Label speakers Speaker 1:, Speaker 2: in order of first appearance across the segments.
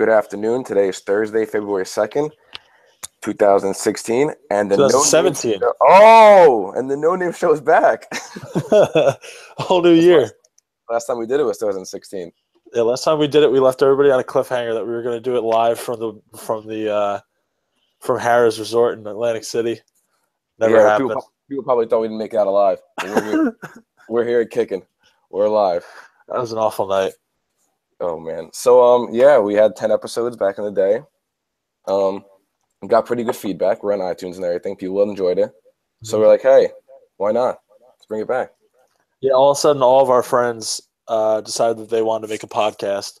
Speaker 1: Good afternoon. Today is Thursday, February 2nd, 2016. And the No Name
Speaker 2: 2017.
Speaker 1: Show- oh, and the No Name Show is back.
Speaker 2: Whole new year.
Speaker 1: Last time we did it was 2016.
Speaker 2: Yeah, last time we did it, we left everybody on a cliffhanger that we were going to do it live from the from the uh, from Harrah's Resort in Atlantic City. Never
Speaker 1: Yeah,
Speaker 2: happened.
Speaker 1: People, people probably thought we didn't make it out alive. We're here, we're here kicking. We're alive.
Speaker 2: That was an awful night.
Speaker 1: Oh man. So um yeah, we had 10 episodes back in the day. Um got pretty good feedback. We're on iTunes and everything. People enjoyed it. So we're like, hey, why not? Let's bring it back.
Speaker 2: Yeah, all of a sudden, all of our friends uh, decided that they wanted to make a podcast,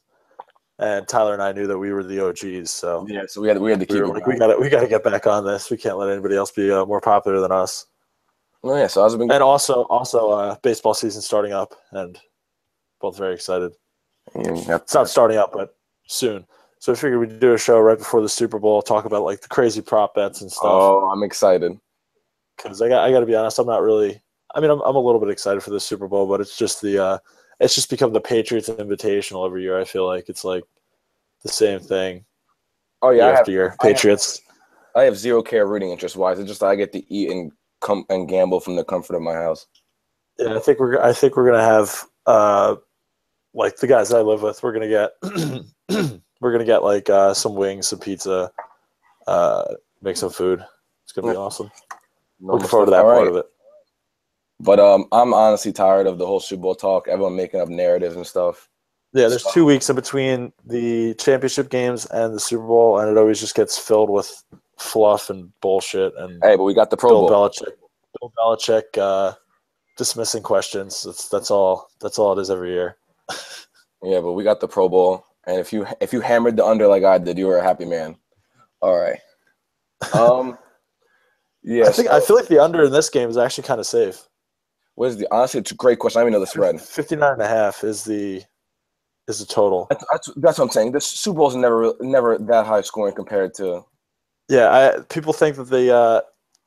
Speaker 2: and Tyler and I knew that we were the OGs. So
Speaker 1: Yeah, so we had we had to
Speaker 2: we
Speaker 1: keep it
Speaker 2: like, we got to we got to get back on this. We can't let anybody else be uh, more popular than us.
Speaker 1: Oh yeah, so I was been
Speaker 2: And also, also, uh, baseball season starting up, and both very excited. It's not starting up, but soon. So I figured we'd do a show right before the Super Bowl, talk about like the crazy prop bets and stuff.
Speaker 1: Oh, I'm excited.
Speaker 2: Because I got, I got to be honest, I'm not really. I mean, I'm, I'm a little bit excited for the Super Bowl, but it's just the, uh, it's just become the Patriots Invitational every year. I feel like it's like the same thing
Speaker 1: Oh yeah,
Speaker 2: year
Speaker 1: have,
Speaker 2: after year.
Speaker 1: I have-
Speaker 2: Patriots.
Speaker 1: I have zero care rooting interest wise. It's just I get to eat and come and gamble from the comfort of my house.
Speaker 2: Yeah, I think we're, I think we're gonna have, uh, like the guys that I live with, we're gonna get, we're gonna get like uh, some wings, some pizza, uh, make some food. It's gonna be awesome.
Speaker 1: No
Speaker 2: Looking forward to that
Speaker 1: All
Speaker 2: part
Speaker 1: right.
Speaker 2: of it.
Speaker 1: But um, I'm honestly tired of the whole Super Bowl talk. Everyone making up narratives and stuff.
Speaker 2: Yeah, there's two weeks in between the championship games and the Super Bowl, and it always just gets filled with fluff and bullshit and
Speaker 1: Hey, but we got the Pro
Speaker 2: Bill
Speaker 1: Bowl.
Speaker 2: Belichick, Bill Belichick uh, dismissing questions. That's that's all. That's all it is every year.
Speaker 1: Yeah, but we got the Pro Bowl. And if you if you hammered the under like I did, you were a happy man. All right. Um. Yeah.
Speaker 2: I think I feel like the under in this game is actually kind of safe.
Speaker 1: What is the honestly? It's a great question. I even know the spread.
Speaker 2: 59 and a half is the is the total.
Speaker 1: That's, that's, that's what I'm saying. The Super Bowl's never never that high scoring compared to.
Speaker 2: Yeah, I, people think that the uh,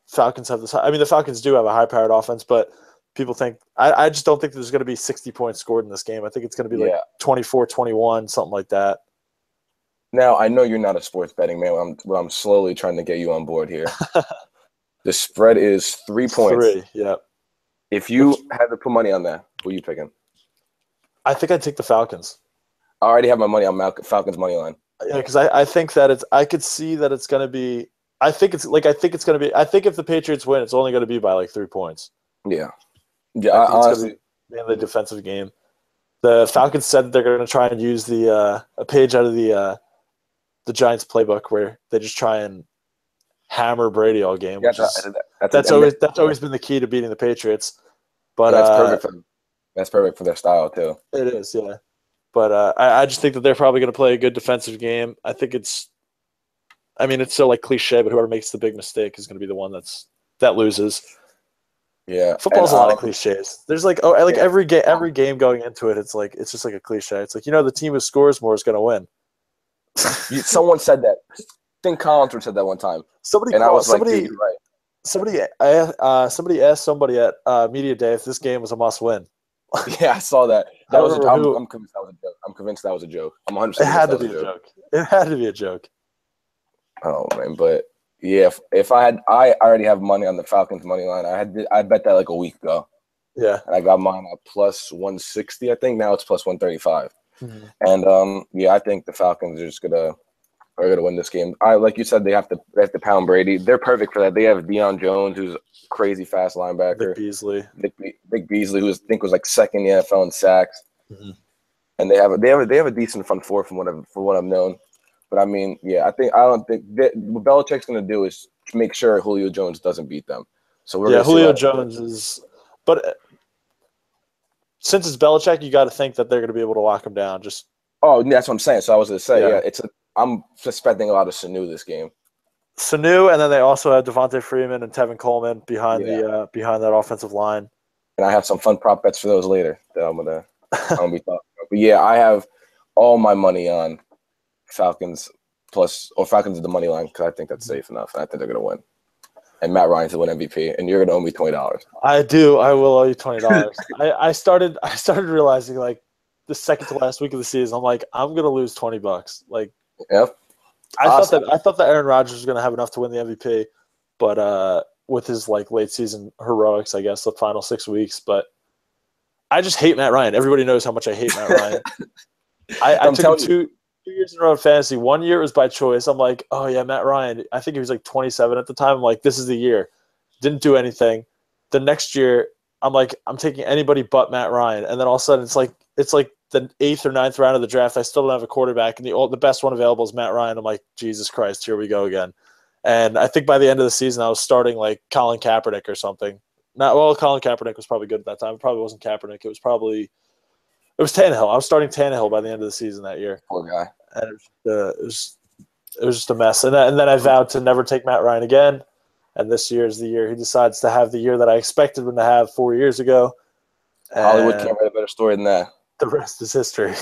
Speaker 2: Falcons have this. I mean, the Falcons do have a high-powered offense, but people think I, I just don't think there's going to be 60 points scored in this game. I think it's going to be like 24-21, something like that.
Speaker 1: Now I know you're not a sports betting man. I'm but I'm slowly trying to get you on board here. the spread is three points.
Speaker 2: Three, yeah.
Speaker 1: If you had to put money on that, who are you picking?
Speaker 2: I think I'd take the Falcons.
Speaker 1: I already have my money on Mal- Falcons money line.
Speaker 2: Yeah, because I, I think that it's I could see that it's going to be. I think it's like I think it's going to be. I think if the Patriots win, it's only going to be by like three points.
Speaker 1: Yeah, yeah.
Speaker 2: I
Speaker 1: I,
Speaker 2: think it's gonna
Speaker 1: honestly,
Speaker 2: Mainly defensive game. The Falcons said they're going to try and use the uh, a page out of the uh, the Giants playbook where they just try and hammer Brady all game.
Speaker 1: yeah,
Speaker 2: Which is,
Speaker 1: that's,
Speaker 2: that's always that's always been the key to beating the Patriots. But
Speaker 1: that's
Speaker 2: uh,
Speaker 1: perfect. For, that's perfect for their style too.
Speaker 2: It is, yeah. But uh, I, I just think that they're probably going to play a good defensive game. I think it's, I mean, it's so like cliche, but whoever makes the big mistake is going to be the one that's that loses.
Speaker 1: Yeah,
Speaker 2: Football's
Speaker 1: and,
Speaker 2: a lot of
Speaker 1: um,
Speaker 2: cliches. There's like, oh, like
Speaker 1: yeah.
Speaker 2: every game, every game going into it, it's like it's just like a cliche. It's like you know the team who scores more is going to win.
Speaker 1: you- someone said that. I think Collinsworth said that one time,
Speaker 2: Somebody,
Speaker 1: and I
Speaker 2: called-
Speaker 1: was
Speaker 2: somebody,
Speaker 1: you're right.
Speaker 2: somebody, I, uh, somebody asked somebody at uh, media day if this game was a must win.
Speaker 1: Yeah, I saw that.
Speaker 2: I
Speaker 1: That was. A, I'm,
Speaker 2: who-
Speaker 1: I'm convinced that was a joke. I'm convinced that was a joke. I'm 100.
Speaker 2: It had to be a joke. It had to be a joke.
Speaker 1: Oh man, but yeah, if, if I had, I already have money on the Falcons money line. I had, I bet that like a week ago,
Speaker 2: Yeah.
Speaker 1: and I got mine at plus 160. I think now it's plus 135. And um, yeah, I think the Falcons are just gonna are gonna win this game. I like you said, they have to they have to pound Brady. They're perfect for that. They have Deion Jones, who's a crazy fast linebacker.
Speaker 2: Vic Beasley.
Speaker 1: Nick, Be- Nick Beasley, who was, I think was like second in the NFL in sacks,
Speaker 2: Mhm.
Speaker 1: and they have a, they have a, they have a decent front four from what I've, from what I've known. But I mean, yeah, I think I don't think that, what Belichick's going to do is make sure Julio Jones doesn't beat them. So we're
Speaker 2: yeah, Julio. Jones is, but uh, since it's Belichick, you got to think that they're going to be able to lock him down. Just
Speaker 1: Oh, that's what I'm saying. So I was going to say,
Speaker 2: Yeah.
Speaker 1: yeah, it's a, I'm suspecting a lot of Sanu this game.
Speaker 2: Sanu, and then they also have Devonta Freeman and Tevin Coleman behind the uh, behind that offensive line.
Speaker 1: and I have some fun prop bets for those later that I'm gonna I'm gonna be talking about. But yeah, I have all my money on Falcons plus or Falcons at the money line because I think that's safe enough. I think they're gonna win. And Matt Ryan's to win MVP, and you're gonna owe me twenty dollars.
Speaker 2: I do. I will owe you twenty dollars. I, I started. I started realizing like the second to last week of the season. I'm like, I'm gonna lose twenty bucks. Like
Speaker 1: Yep.
Speaker 2: I
Speaker 1: Awesome.
Speaker 2: thought that I thought that Aaron Rodgers was going to have enough to win the MVP, but uh, with his like late season heroics, I guess the final six weeks. But I just hate Matt Ryan. Everybody knows how much I hate Matt Ryan. I, I
Speaker 1: I'm
Speaker 2: took him
Speaker 1: telling you.
Speaker 2: two two years in a row in fantasy. One year it was by choice. I'm like, oh yeah, Matt Ryan. I think he was like 27 at the time. I'm like, this is the year. Didn't do anything. The next year, I'm like, I'm taking anybody but Matt Ryan, and then all of a sudden, it's like it's like the eighth or ninth round of the draft. I still don't have a quarterback, and the old, the best one available is Matt Ryan. I'm like, Jesus Christ, here we go again. And I think by the end of the season, I was starting like Colin Kaepernick or something. Not well, Colin Kaepernick was probably good at that time. It probably wasn't Kaepernick. It was probably it was Tannehill. I was starting Tannehill by the end of the season that year
Speaker 1: Poor guy.
Speaker 2: and it was, uh, it was it was just a mess. And then, and then I vowed to never take Matt Ryan again. And this year is the year he decides to have the year that I expected him to have four years ago.
Speaker 1: Hollywood can't write a better story than that.
Speaker 2: The rest is history.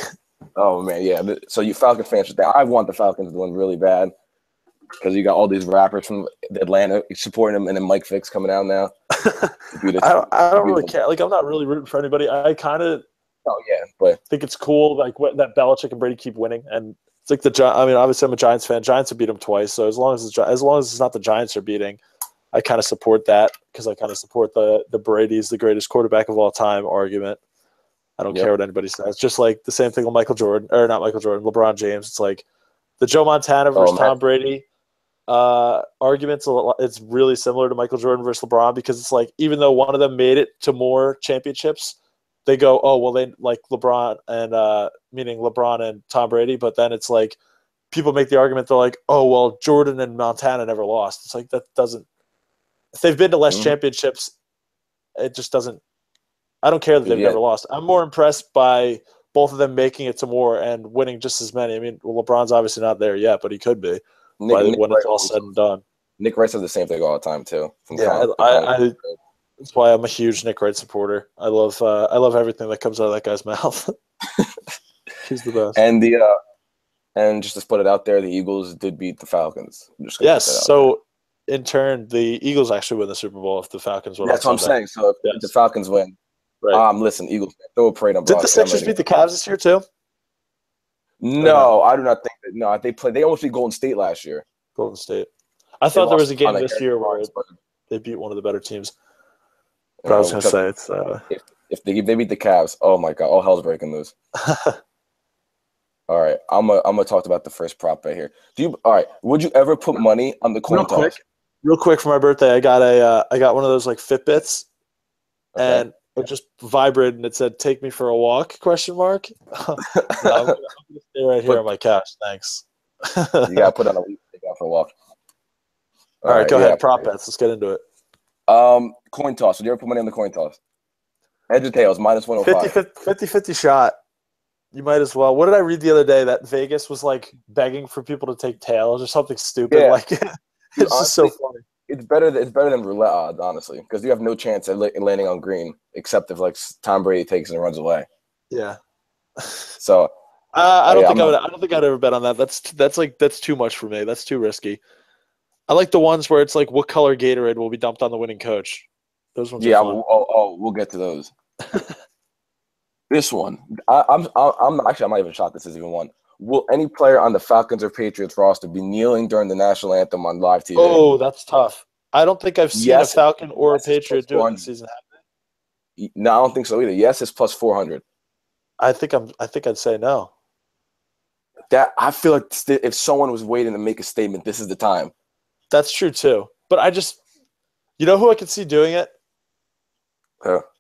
Speaker 1: Oh man, yeah. So you Falcon fans, should think- I want the Falcons to win really bad because you got all these rappers from Atlanta supporting them, and then Mike Fix coming out now.
Speaker 2: I don't, I don't really care. Like I'm not really rooting for anybody. I kind of
Speaker 1: oh yeah, but
Speaker 2: think it's cool, like that Belichick and Brady keep winning, and it's like the I mean, obviously I'm a Giants fan. Giants have beat them twice, so as long as it's, as long as it's not the Giants are beating, I kind of support that because I kind of support the the Brady's the greatest quarterback of all time argument. I don't
Speaker 1: Yep.
Speaker 2: care what anybody says. Just like the same thing with Michael Jordan or not Michael Jordan, LeBron James. It's like the Joe Montana versus
Speaker 1: Oh.
Speaker 2: Tom Brady uh, arguments. a lot- It's really similar to Michael Jordan versus LeBron because it's like even though one of them made it to more championships, they go, oh well, they like LeBron and uh, meaning LeBron and Tom Brady, but then it's like people make the argument they're like, oh well, Jordan and Montana never lost. It's like that doesn't. If they've been to less
Speaker 1: Mhm.
Speaker 2: championships, it just doesn't. I don't care that they've
Speaker 1: Yeah.
Speaker 2: never lost. I'm more impressed by both of them making it to more and winning just as many. I mean, well, LeBron's obviously not there yet, but he could be
Speaker 1: Nick,
Speaker 2: by,
Speaker 1: Nick
Speaker 2: when it's all said and done.
Speaker 1: Nick Wright says the same thing all the time too. from
Speaker 2: Yeah, I- I-
Speaker 1: college.
Speaker 2: That's why I'm a huge Nick Wright supporter. I love uh, I love everything that comes out of that guy's mouth. He's the best.
Speaker 1: and the uh, and just to put it out there, the Eagles did beat the Falcons.
Speaker 2: Yes.
Speaker 1: put that out
Speaker 2: So in turn, the Eagles actually win the Super Bowl if the Falcons win.
Speaker 1: that's what I'm
Speaker 2: Sunday.
Speaker 1: saying. So if
Speaker 2: Yes.
Speaker 1: the Falcons win,
Speaker 2: Right.
Speaker 1: um, listen, Eagles throw a parade on.
Speaker 2: Did the Sixers beat the Cavs this year too?
Speaker 1: No, I do not think that. No, they played. They almost beat Golden State last year.
Speaker 2: Golden State. I thought there was a game this year where they beat one of the better teams. I was gonna say it's. Uh,
Speaker 1: if they if they beat the Cavs, oh my god, all hell's breaking loose. All right, I'm gonna I'm gonna talk about the first prop bet here. Do you all right? Would you ever put money on the coin
Speaker 2: Real
Speaker 1: toss?
Speaker 2: quick. real quick for my birthday, I got a uh, I got one of those like Fitbits,
Speaker 1: Okay.
Speaker 2: and it just vibrated and it said "Take me for a walk?" question mark. No, I'm, gonna, I'm gonna stay right here
Speaker 1: But-
Speaker 2: on my couch. Thanks.
Speaker 1: you gotta put on a leaf, take out for a walk.
Speaker 2: All right, go
Speaker 1: yeah.
Speaker 2: ahead. Prop bets. Let's get into it.
Speaker 1: Um, coin toss. Would you ever put money on the coin toss? Heads or tails? Minus one hundred
Speaker 2: 50
Speaker 1: five.
Speaker 2: 50, 50 50 shot. You might as well. What did I read the other day that Vegas was like begging for people to take tails or something stupid?
Speaker 1: Yeah.
Speaker 2: Like it's just so funny.
Speaker 1: It's better. Than, it's better than roulette odds, honestly, because you have no chance at landing on green except if like Tom Brady takes and runs away.
Speaker 2: Yeah.
Speaker 1: So
Speaker 2: Uh, I don't
Speaker 1: yeah,
Speaker 2: think
Speaker 1: I'm
Speaker 2: I would.
Speaker 1: not-
Speaker 2: I don't think I'd ever bet on that. That's that's like that's too much for me. That's too risky. I like the ones where it's like what color Gatorade will be dumped on the winning coach. Those ones.
Speaker 1: yeah, oh, oh, we'll get to those. this one, I, I'm, I'm, actually, I'm not even shocked. This is even one. Will any player on the Falcons or Patriots roster be kneeling during the national anthem on live TV?
Speaker 2: Oh, that's tough. I don't think I've seen
Speaker 1: Yes,
Speaker 2: a Falcon or
Speaker 1: yes,
Speaker 2: a Patriot do it this season.
Speaker 1: no, I don't think so either. Yes, it's plus four hundred.
Speaker 2: I think I'm. I think I'd say no.
Speaker 1: That I feel like if someone was waiting to make a statement, this is the time.
Speaker 2: That's true too. But I just, you know, who I could see doing it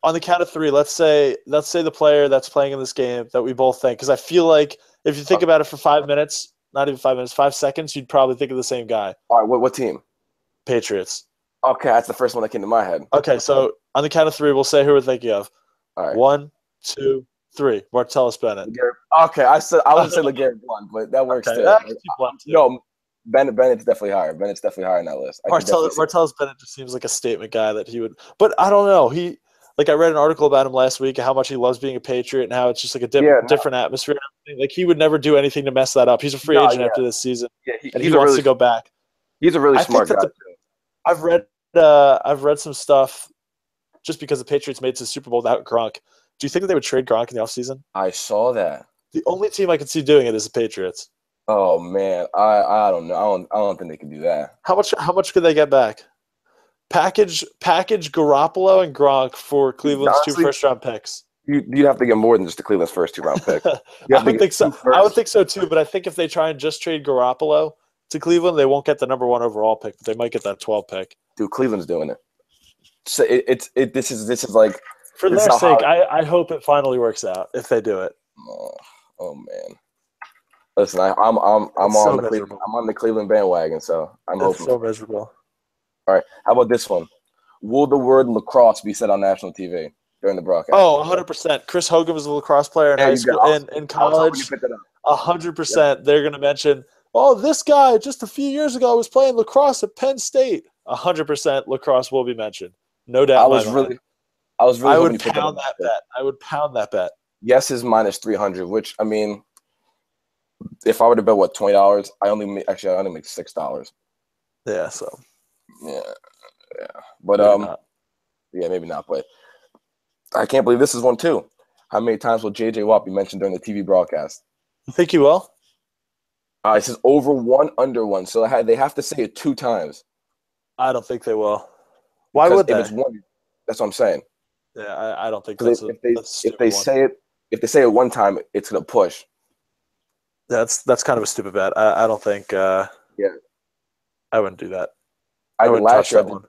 Speaker 2: on the count of three. Let's say, let's say the player that's playing in this game that we both think, because I feel like if you think uh, about it for five minutes, not even five minutes, five seconds, you'd probably think of the same guy.
Speaker 1: All right, what, what team?
Speaker 2: Patriots.
Speaker 1: Okay, that's the first one that came to my head.
Speaker 2: Okay, so on the count of three, we'll say who we're thinking of.
Speaker 1: All right.
Speaker 2: One, two, three. Martellus Bennett.
Speaker 1: Okay, I said I would say LeGarrette Blount, but that works
Speaker 2: Okay,
Speaker 1: too.
Speaker 2: too.
Speaker 1: No, Bennett Bennett's definitely higher. Bennett's definitely higher on that list. I
Speaker 2: Martell,
Speaker 1: definitely see-
Speaker 2: Martellus Bennett just seems like a statement guy that he would, but I don't know. He like I read an article about him last week, how much he loves being a Patriot and how it's just like a diff-
Speaker 1: Yeah, no.
Speaker 2: different atmosphere. Like he would never do anything to mess that up. He's a free
Speaker 1: No,
Speaker 2: agent
Speaker 1: yeah.
Speaker 2: after this season,
Speaker 1: yeah, he-
Speaker 2: and he wants
Speaker 1: really
Speaker 2: to go back.
Speaker 1: he's a really
Speaker 2: I
Speaker 1: smart guy.
Speaker 2: The, I've read, uh, I've read some stuff just because the Patriots made it to the Super Bowl without Gronk. Do you think that they would trade Gronk in the offseason?
Speaker 1: I saw that.
Speaker 2: The only team I could see doing it is the Patriots.
Speaker 1: Oh man, I I don't know. I don't I don't think they can do that.
Speaker 2: How much? How much could they get back? Package package Garoppolo and Gronk for Cleveland's two
Speaker 1: Honestly-
Speaker 2: first round picks.
Speaker 1: You you'd have to get more than just the Cleveland's first two round pick.
Speaker 2: I would think so.
Speaker 1: two
Speaker 2: I would think so too. But I think if they try and just trade Garoppolo to Cleveland, they won't get the number one overall pick, but they might get that twelve pick.
Speaker 1: Dude, Cleveland's doing it. So it, it's it. This is this is like
Speaker 2: For their sake, I, I hope it finally works out if they do it.
Speaker 1: oh, oh man. Listen, I, I'm I'm I'm
Speaker 2: It's so
Speaker 1: on the Cleveland. I'm on the Cleveland bandwagon, so I'm
Speaker 2: It's
Speaker 1: hoping.
Speaker 2: so miserable.
Speaker 1: All right, how about this one? Will the word lacrosse be said on national TV during the broadcast?
Speaker 2: Oh, 100 percent. Chris Hogan was a lacrosse player in
Speaker 1: There
Speaker 2: high school
Speaker 1: go.
Speaker 2: and in
Speaker 1: I
Speaker 2: college.
Speaker 1: you picked it up.
Speaker 2: hundred percent. They're gonna mention, oh, this guy just a few years ago was playing lacrosse at Penn State. hundred percent lacrosse will be mentioned. No doubt.
Speaker 1: I
Speaker 2: in my
Speaker 1: was
Speaker 2: mind.
Speaker 1: really, I was really.
Speaker 2: I would pound
Speaker 1: up.
Speaker 2: that bet. I would pound that bet.
Speaker 1: Yes is minus three hundred, which I mean, if I were to bet what twenty dollars, I only make, actually I only make six dollars.
Speaker 2: Yeah, so
Speaker 1: Yeah, yeah. But
Speaker 2: maybe
Speaker 1: um,
Speaker 2: not.
Speaker 1: yeah, maybe not. But I can't believe this is one too. How many times will JJ Watt be mentioned during the TV broadcast?
Speaker 2: you think you will?
Speaker 1: Uh, it says over one, under one. So they have to say it two times.
Speaker 2: I don't think they will. Why
Speaker 1: Because
Speaker 2: would
Speaker 1: if
Speaker 2: they?
Speaker 1: it's one, that's what I'm saying.
Speaker 2: Yeah, I, I don't think that's
Speaker 1: if
Speaker 2: a,
Speaker 1: they
Speaker 2: that's
Speaker 1: if they
Speaker 2: one.
Speaker 1: say it if they say it one time, it's gonna push.
Speaker 2: That's that's kind of a stupid bet. I, I don't think. Uh,
Speaker 1: Yeah.
Speaker 2: I wouldn't do that.
Speaker 1: I,
Speaker 2: I wouldn't
Speaker 1: last
Speaker 2: touch
Speaker 1: year. I
Speaker 2: that
Speaker 1: did,
Speaker 2: one.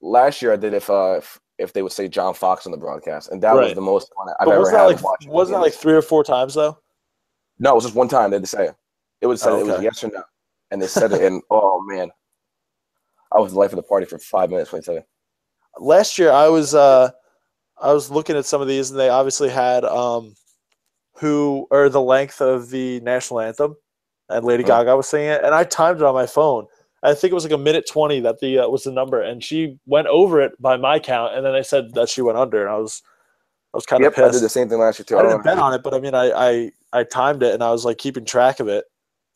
Speaker 1: last year I did if uh if, if they would say John Fox on the broadcast, and that was the most fun I've
Speaker 2: But
Speaker 1: ever had
Speaker 2: like
Speaker 1: watching.
Speaker 2: wasn't that like three or four times though?
Speaker 1: no? It was just one time they had to say it. It was said
Speaker 2: Oh,
Speaker 1: it was yes or no, and they said it, and oh man, I was the life of the party for five minutes when they said it.
Speaker 2: last year I was uh I was looking at some of these and they obviously had um who or the length of the national anthem and Lady
Speaker 1: Mhm.
Speaker 2: Gaga was singing it and I timed it on my phone. I think it was like a minute 20 that the uh, was the number and she went over it by my count and then they said that she went under and I was I was kind
Speaker 1: Yep,
Speaker 2: of
Speaker 1: I did the same thing last year too.
Speaker 2: I
Speaker 1: I
Speaker 2: didn't bet on it but I mean I I, I timed it and I was like keeping track of it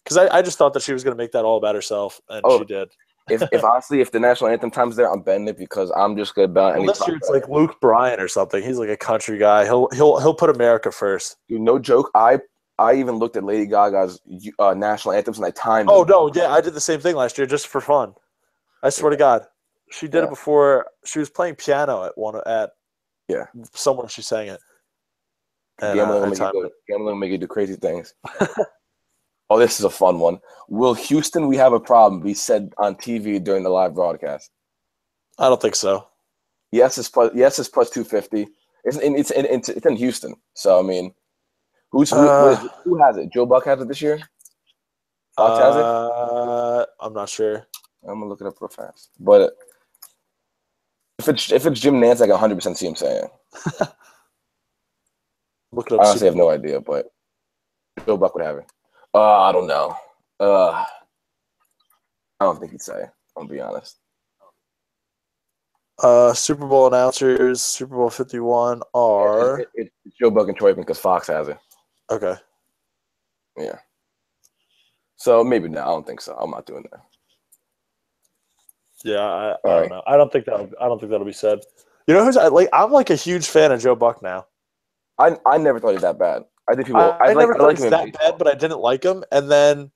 Speaker 2: cuz I, I just thought that she was going to make that all about herself and
Speaker 1: Oh,
Speaker 2: she did.
Speaker 1: If, if honestly, if the national anthem time's there, I'm betting it because I'm just gonna bet on
Speaker 2: Well,
Speaker 1: any.
Speaker 2: this year it's like Luke Bryan or something. He's like a country guy. He'll he'll he'll put America first.
Speaker 1: Dude, no joke. I I even looked at Lady Gaga's uh, national anthems and I timed.
Speaker 2: Oh
Speaker 1: them.
Speaker 2: no, yeah, I did the same thing last year just for fun. I swear to God, she did
Speaker 1: Yeah.
Speaker 2: it before. She was playing piano at one at
Speaker 1: Yeah.
Speaker 2: somewhere. She sang it. And,
Speaker 1: Gambling,
Speaker 2: uh,
Speaker 1: will make you do,
Speaker 2: it.
Speaker 1: gambling will make you do crazy things. oh, this is a fun one. Will Houston, we have a problem, be said on TV during the live broadcast?
Speaker 2: I don't think so.
Speaker 1: Yes, it's plus. Yes, it's plus two fifty. It's in, it's in, it's in Houston. So I mean, who's who,
Speaker 2: Uh,
Speaker 1: who, is- who has it? Joe Buck has it this year. Fox has it.
Speaker 2: Uh, I'm not sure.
Speaker 1: I'm gonna look it up real fast. But if it's if it's Jim Nantz, I can 100 percent see him saying. it.
Speaker 2: Look it
Speaker 1: I
Speaker 2: up.
Speaker 1: honestly have no idea, but Joe Buck would have it. Uh, I don't know. Uh, I don't think he'd say. I'll be honest.
Speaker 2: Uh, Super Bowl announcers, Super Bowl 51 are
Speaker 1: It- it- it's Joe Buck and Troy because Fox has it.
Speaker 2: okay.
Speaker 1: Yeah. So maybe no, I don't think so. I'm not doing that.
Speaker 2: Yeah, I, I don't
Speaker 1: right.
Speaker 2: know. I don't think that. I don't think that'll be said. You know who's I like? I'm like a huge fan of Joe Buck now.
Speaker 1: I I never thought he was that bad. I think people.
Speaker 2: I,
Speaker 1: I,
Speaker 2: I
Speaker 1: like,
Speaker 2: never
Speaker 1: I
Speaker 2: thought
Speaker 1: like
Speaker 2: he was that
Speaker 1: baseball.
Speaker 2: bad, but I didn't like him. And then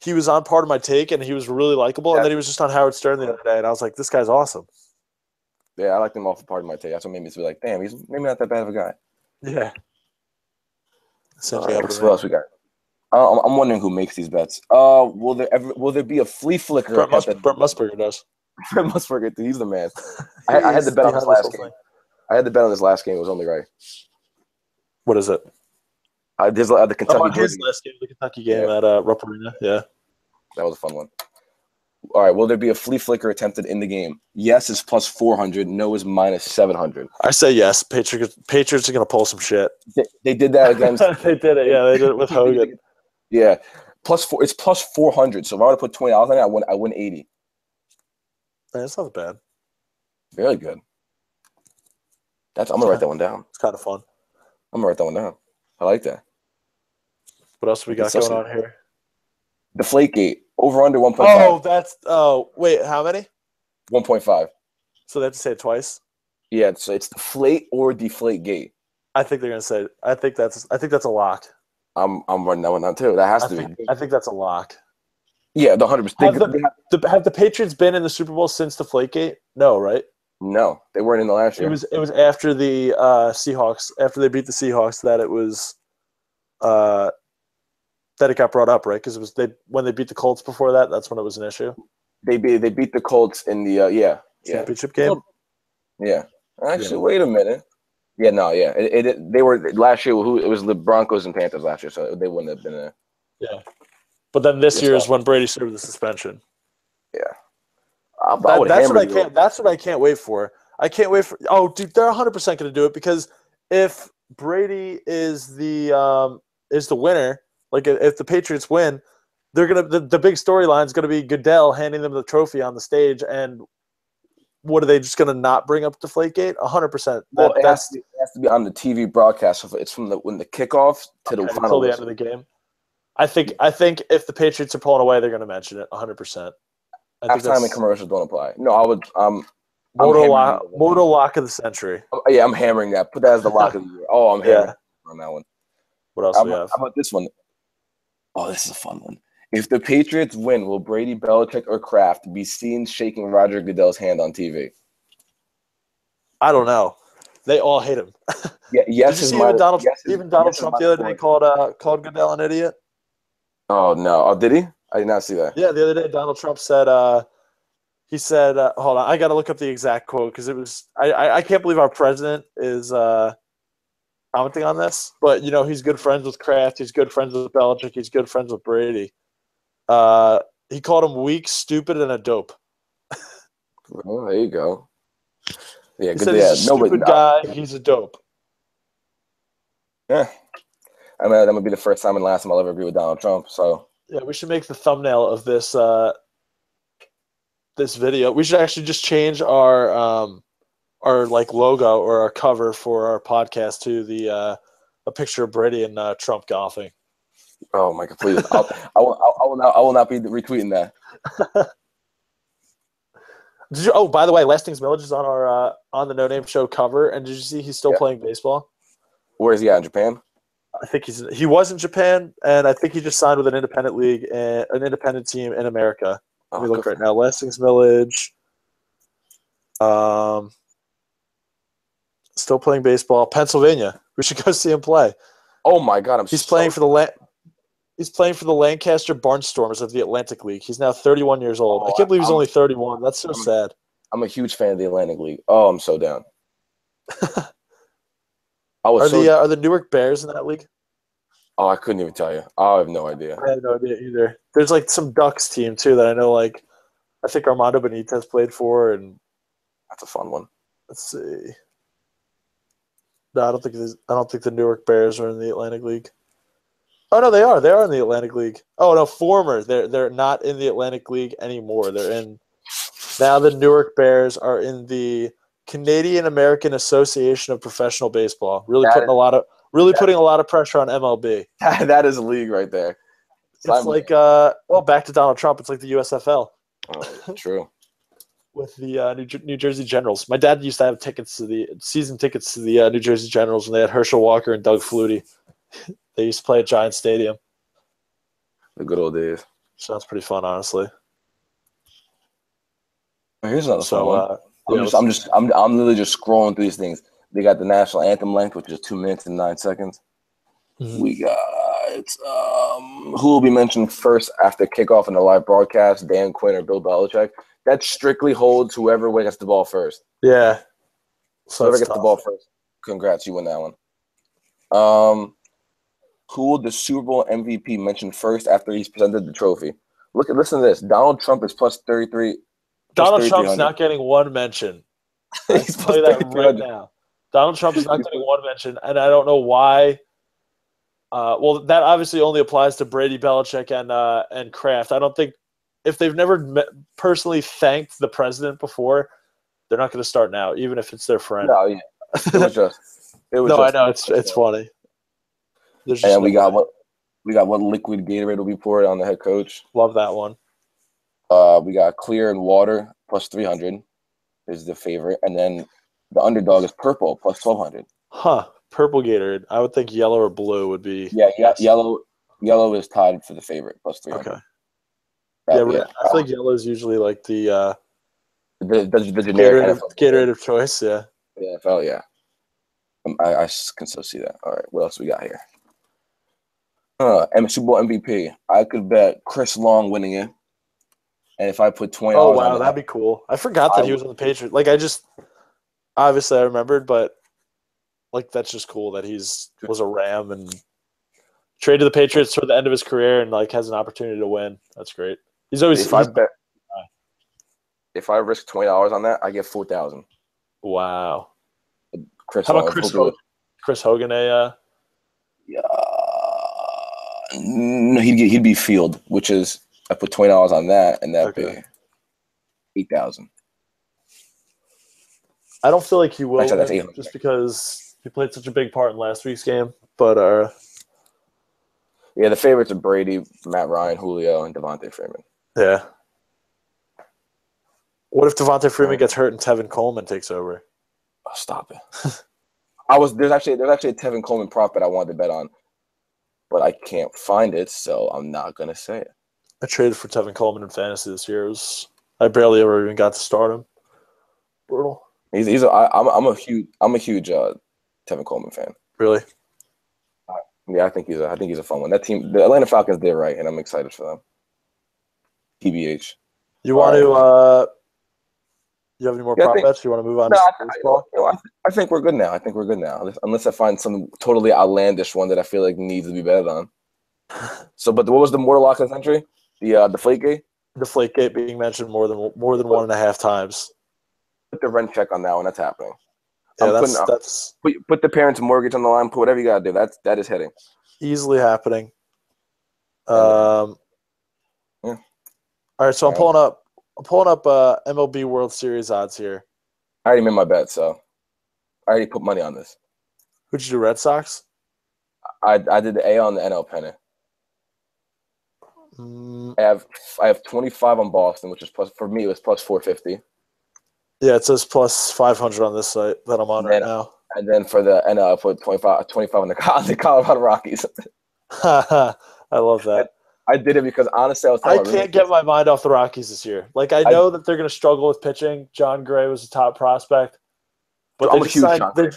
Speaker 2: he was on Pardon My Take, and he was really likable. And then he was just on Howard Stern the other day, and I was like, "This guy's awesome."
Speaker 1: Yeah, I liked him off of Pardon My Take. That's what made me be like, damn, he's maybe not that bad of a guy.
Speaker 2: Yeah. So
Speaker 1: right, what else we got? Uh, I'm, wondering who makes these bets. Uh, will there ever will there be a flea flicker?
Speaker 2: Brent, Mus- Brent Musburger does.
Speaker 1: Brent Musburger, he's the man. I, I had the bet on this last game.
Speaker 2: thing.
Speaker 1: I had the bet on this last game. It was only right.
Speaker 2: What is it?
Speaker 1: I did uh, the
Speaker 2: Oh,
Speaker 1: Kentucky.
Speaker 2: on his last game, the Kentucky game
Speaker 1: Yeah.
Speaker 2: at uh, Rupp Arena. Yeah.
Speaker 1: That was a fun one. All right. Will there be a flea flicker attempted in the game? Yes is plus four hundred. No is minus seven hundred.
Speaker 2: I say yes. Patriots, Patriots are going to pull some shit.
Speaker 1: They, they did that against.
Speaker 2: they did it. Yeah, they did it with Hogan.
Speaker 1: yeah, plus four. It's plus four hundred. So if I were to put twenty dollars on it, I win. I win eighty.
Speaker 2: Man, it's not bad.
Speaker 1: Very good. That's. I'm gonna write that one down.
Speaker 2: It's kind of fun.
Speaker 1: I'm gonna write that one down. I like that.
Speaker 2: What else we got going on here?
Speaker 1: Deflate gate over under one point
Speaker 2: Oh,
Speaker 1: five.
Speaker 2: that's oh wait, how many?
Speaker 1: One point five.
Speaker 2: So they have to say it twice.
Speaker 1: Yeah. So it's deflate or deflate gate.
Speaker 2: I think they're gonna say. I think that's. I think that's a lock.
Speaker 1: I'm I'm running that one down too. That has
Speaker 2: I
Speaker 1: to
Speaker 2: think,
Speaker 1: be.
Speaker 2: I think that's a lock.
Speaker 1: Yeah, the hundred percent.
Speaker 2: the, the, have the Patriots been in the Super Bowl since the Flakegate? No, right?
Speaker 1: No, they weren't in the last year.
Speaker 2: It was it was after the uh, Seahawks after they beat the Seahawks that it was uh, that it got brought up, right? Because it was they when they beat the Colts before that. That's when it was an issue.
Speaker 1: They beat they beat the Colts in the uh, yeah yeah
Speaker 2: Championship game.
Speaker 1: yeah. Actually,
Speaker 2: Yeah.
Speaker 1: wait a minute. Yeah, no, yeah. It, it they were last year. Who it was the Broncos and Panthers last year, so they wouldn't have been a.
Speaker 2: Yeah. But then this
Speaker 1: Yes,
Speaker 2: year is when Brady served the suspension.
Speaker 1: Yeah, I
Speaker 2: That-
Speaker 1: would
Speaker 2: that's what I can't. That's what I can't wait for. I can't wait for. Oh, dude, they're 100 percent going to do it because if Brady is the um, is the winner, like if the Patriots win, they're gonna the, the big storyline is going to be Goodell handing them the trophy on the stage, and what are they just going to not bring up Deflategate? 100. percent.
Speaker 1: Well, it, has be, it has to be on the TV broadcast. So it's from the when the kickoff to the
Speaker 2: okay,
Speaker 1: final.
Speaker 2: until the end of the game. I think. I think if the Patriots are pulling away, they're going to mention it 100. percent I think
Speaker 1: Halftime and commercials don't apply. No, I would. Um, I'm
Speaker 2: Moto lock, Moto lock of the century.
Speaker 1: oh, yeah, I'm hammering that. Put that as the lock of the year. Oh, I'm
Speaker 2: Yeah.
Speaker 1: hammering on that one.
Speaker 2: What else
Speaker 1: How
Speaker 2: we
Speaker 1: about,
Speaker 2: have?
Speaker 1: how about this one? Oh, this is a fun one. If the Patriots win, will Brady, Belichick, or Kraft be seen shaking Roger Goodell's hand on TV?
Speaker 2: I don't know. They all hate him.
Speaker 1: Yeah, yes.
Speaker 2: Did you
Speaker 1: is
Speaker 2: see
Speaker 1: my-
Speaker 2: even Donald
Speaker 1: yes
Speaker 2: even Donald
Speaker 1: yes
Speaker 2: Trump the other day called uh called Goodell an idiot?
Speaker 1: Oh no! Oh, did he? I did not see that.
Speaker 2: Yeah, the other day Donald Trump said uh he said uh, hold on, I got to look up the exact quote because it was I, I I can't believe our president is uh commenting on this, but you know he's good friends with Kraft, he's good friends with Belichick, he's good friends with Brady. Uh, he called him weak, stupid, and a dope.
Speaker 1: Oh, there you go. Yeah,
Speaker 2: He
Speaker 1: good.
Speaker 2: said
Speaker 1: Yeah,
Speaker 2: he's a
Speaker 1: no,
Speaker 2: stupid guy. He's a dope.
Speaker 1: yeah. I mean, that would be the first time and last time I'll ever agree with Donald Trump. So
Speaker 2: Yeah, we should make the thumbnail of this uh this video. We should actually just change our um our like logo or our cover for our podcast to the uh a picture of Brady and uh, Trump golfing.
Speaker 1: Oh my god! Please, I'll, I will. I will not. I will not be retweeting that.
Speaker 2: Did you, oh, by the way, Lastings Milledge is on our uh, on the No Name Show cover, and did you see he's still
Speaker 1: Yeah.
Speaker 2: playing baseball?
Speaker 1: Where is he at in Japan?
Speaker 2: I think he's he was in Japan, and I think he just signed with an independent league, uh, an independent team in America. Let me
Speaker 1: Oh,
Speaker 2: look right now. Lastings Milledge. Um, still playing baseball. Pennsylvania. We should go see him play.
Speaker 1: Oh my god! I'm.
Speaker 2: He's
Speaker 1: so-
Speaker 2: playing for the La- He's playing for the Lancaster Barnstormers of the Atlantic League. He's now 31 years old. I
Speaker 1: Oh,
Speaker 2: can't believe he's
Speaker 1: I'm-
Speaker 2: only 31. That's so
Speaker 1: I'm-
Speaker 2: sad.
Speaker 1: I'm a huge fan of the Atlantic League. Oh, I'm so down. I was
Speaker 2: Are
Speaker 1: so.
Speaker 2: the uh, are the Newark Bears in that league?
Speaker 1: oh, I couldn't even tell you. I have no idea.
Speaker 2: I have no idea either. There's like some Ducks team too that I know. Like, I think Armando Benitez played for, and
Speaker 1: That's a fun one.
Speaker 2: let's see. No, I don't think there's- I don't think the Newark Bears are in the Atlantic League. Oh no, they are. They are in the Atlantic League. Oh no, former. They're they're not in the Atlantic League anymore. They're in now. The Newark Bears are in the Canadian American Association of Professional Baseball. Really
Speaker 1: That
Speaker 2: putting
Speaker 1: is-
Speaker 2: a lot of really
Speaker 1: that-
Speaker 2: putting a lot of pressure on MLB.
Speaker 1: that is a league right there.
Speaker 2: It's like uh, well, back to Donald Trump. It's like the USFL.
Speaker 1: Oh, true.
Speaker 2: With the uh, New, Jer- New Jersey Generals. My dad used to have tickets to the season tickets to the uh, New Jersey Generals when they had Herschel Walker and Doug Flutie. they used to play at Giant Stadium.
Speaker 1: The good old days.
Speaker 2: Sounds pretty fun, honestly.
Speaker 1: Here's another fun
Speaker 2: So
Speaker 1: one.
Speaker 2: uh,
Speaker 1: I'm
Speaker 2: yeah,
Speaker 1: just, I'm just, I'm, I'm literally just scrolling through these things. They got the national anthem length, which is two minutes and nine seconds.
Speaker 2: Mhm.
Speaker 1: We got um, who will be mentioned first after kickoff in the live broadcast? Dan Quinn or Bill Belichick? That strictly holds whoever gets the ball first.
Speaker 2: yeah. So
Speaker 1: Whoever gets the ball first. Congrats, you win that one. Um, who will the Super Bowl MVP mention first after he's presented the trophy? Look at listen to this. Donald Trump is plus thirty three.
Speaker 2: Donald Trump's not getting one mention.
Speaker 1: He's
Speaker 2: tell you that right now. Donald Trump's not getting one mention, and I don't know why. Uh, well, that obviously only applies to Brady, Belichick, and uh, and Kraft. I don't think if they've never met, personally thanked the president before, they're not going to start now, even if it's their friend.
Speaker 1: No, yeah, it was just. It was
Speaker 2: no, I know it's it's funny.
Speaker 1: And
Speaker 2: just
Speaker 1: we got
Speaker 2: way.
Speaker 1: what we got. What liquid Gatorade will be poured on the head coach?
Speaker 2: love that one.
Speaker 1: Uh, we got clear and water plus three hundred is the favorite, and then the underdog is purple plus twelve hundred.
Speaker 2: Huh? purple Gatorade. I would think yellow or blue would be.
Speaker 1: Yeah, yeah, yellow. Yellow is tied for the favorite plus three.
Speaker 2: Okay. Yeah, I feel like yellow is usually like the uh,
Speaker 1: the, the, the generic
Speaker 2: Gatorade, of, Gatorade of choice. Yeah.
Speaker 1: Yeah, NFL, yeah. Um, I, I can still see that. All right, what else we got here? Uh, Super Bowl MVP. I could bet Chris Long winning it, and if I put twenty
Speaker 2: Oh wow, that'd
Speaker 1: that,
Speaker 2: be cool. I forgot that
Speaker 1: I
Speaker 2: he was on the Patriots. Like I just obviously I remembered, but like that's just cool that he's was a Ram and traded to the Patriots toward the end of his career and like has an opportunity to win. That's great. He's always
Speaker 1: if I bet, if I risk twenty dollars on that, I get four thousand.
Speaker 2: wow.
Speaker 1: Chris
Speaker 2: How about
Speaker 1: Long,
Speaker 2: Chris Hogan? Chris Hogan a uh.
Speaker 1: Yeah, no, he'd get, he'd be field, which is I put twenty dollars on that, and that'd
Speaker 2: Okay.
Speaker 1: be eight thousand.
Speaker 2: I don't feel like he will
Speaker 1: Actually,
Speaker 2: just because he played such a big part in last week's game. But uh
Speaker 1: Yeah, the favorites are Brady, Matt Ryan, Julio, and Devonta Freeman.
Speaker 2: Yeah. What if Devonta Freeman gets hurt and Tevin Coleman takes over?
Speaker 1: Oh, stop it. I was there's actually there's actually a Tevin Coleman prop that I wanted to bet on, but I can't find it, so I'm not gonna say it.
Speaker 2: I traded for Tevin Coleman in fantasy this year. Was, I barely ever even got to start him. Brutal.
Speaker 1: He's he's a, I, I'm I'm a huge I'm a huge uh, Tevin Coleman fan.
Speaker 2: Really?
Speaker 1: Yeah, I think he's a I think he's a fun one. That team, the Atlanta Falcons, did right, and I'm excited for them. TBH.
Speaker 2: You want to? Uh, you have any more
Speaker 1: Yeah,
Speaker 2: prop bets? You want to move on
Speaker 1: No,
Speaker 2: to
Speaker 1: I,
Speaker 2: some
Speaker 1: I, you know, I, I think we're good now. I think we're good now, unless, I find some totally outlandish one that I feel like needs to be betted on. So, but what was the more lock of the century? The uh, the Gate.
Speaker 2: Deflategate being mentioned more than more than one and a half times.
Speaker 1: Put the rent check on that one. That's happening.
Speaker 2: Yeah,
Speaker 1: I'm
Speaker 2: that's
Speaker 1: putting-
Speaker 2: that's
Speaker 1: Put put the parents' mortgage on the line. Put whatever you gotta do. That's that is hitting.
Speaker 2: easily happening. Um. All right, so I'm pulling up. I'm pulling up uh, MLB World Series odds here.
Speaker 1: I already made my bet, so I already put money on this.
Speaker 2: Who'd you do? Red Sox.
Speaker 1: I I did the A on the NL pennant.
Speaker 2: Mm,
Speaker 1: I have I have 25 on Boston, which is plus for me it was plus 450,
Speaker 2: yeah, it says plus 500 on this site that I'm on right
Speaker 1: Man.
Speaker 2: now.
Speaker 1: and then for the NL I put 25 25 on the, on the Colorado Rockies.
Speaker 2: I love that.
Speaker 1: I did it because honestly I was.
Speaker 2: I can't get my mind off the Rockies this year. Like I
Speaker 1: I-
Speaker 2: know that they're going to struggle with pitching. Jon Gray was a top prospect, but
Speaker 1: I'm a huge
Speaker 2: signed, Jon
Speaker 1: Gray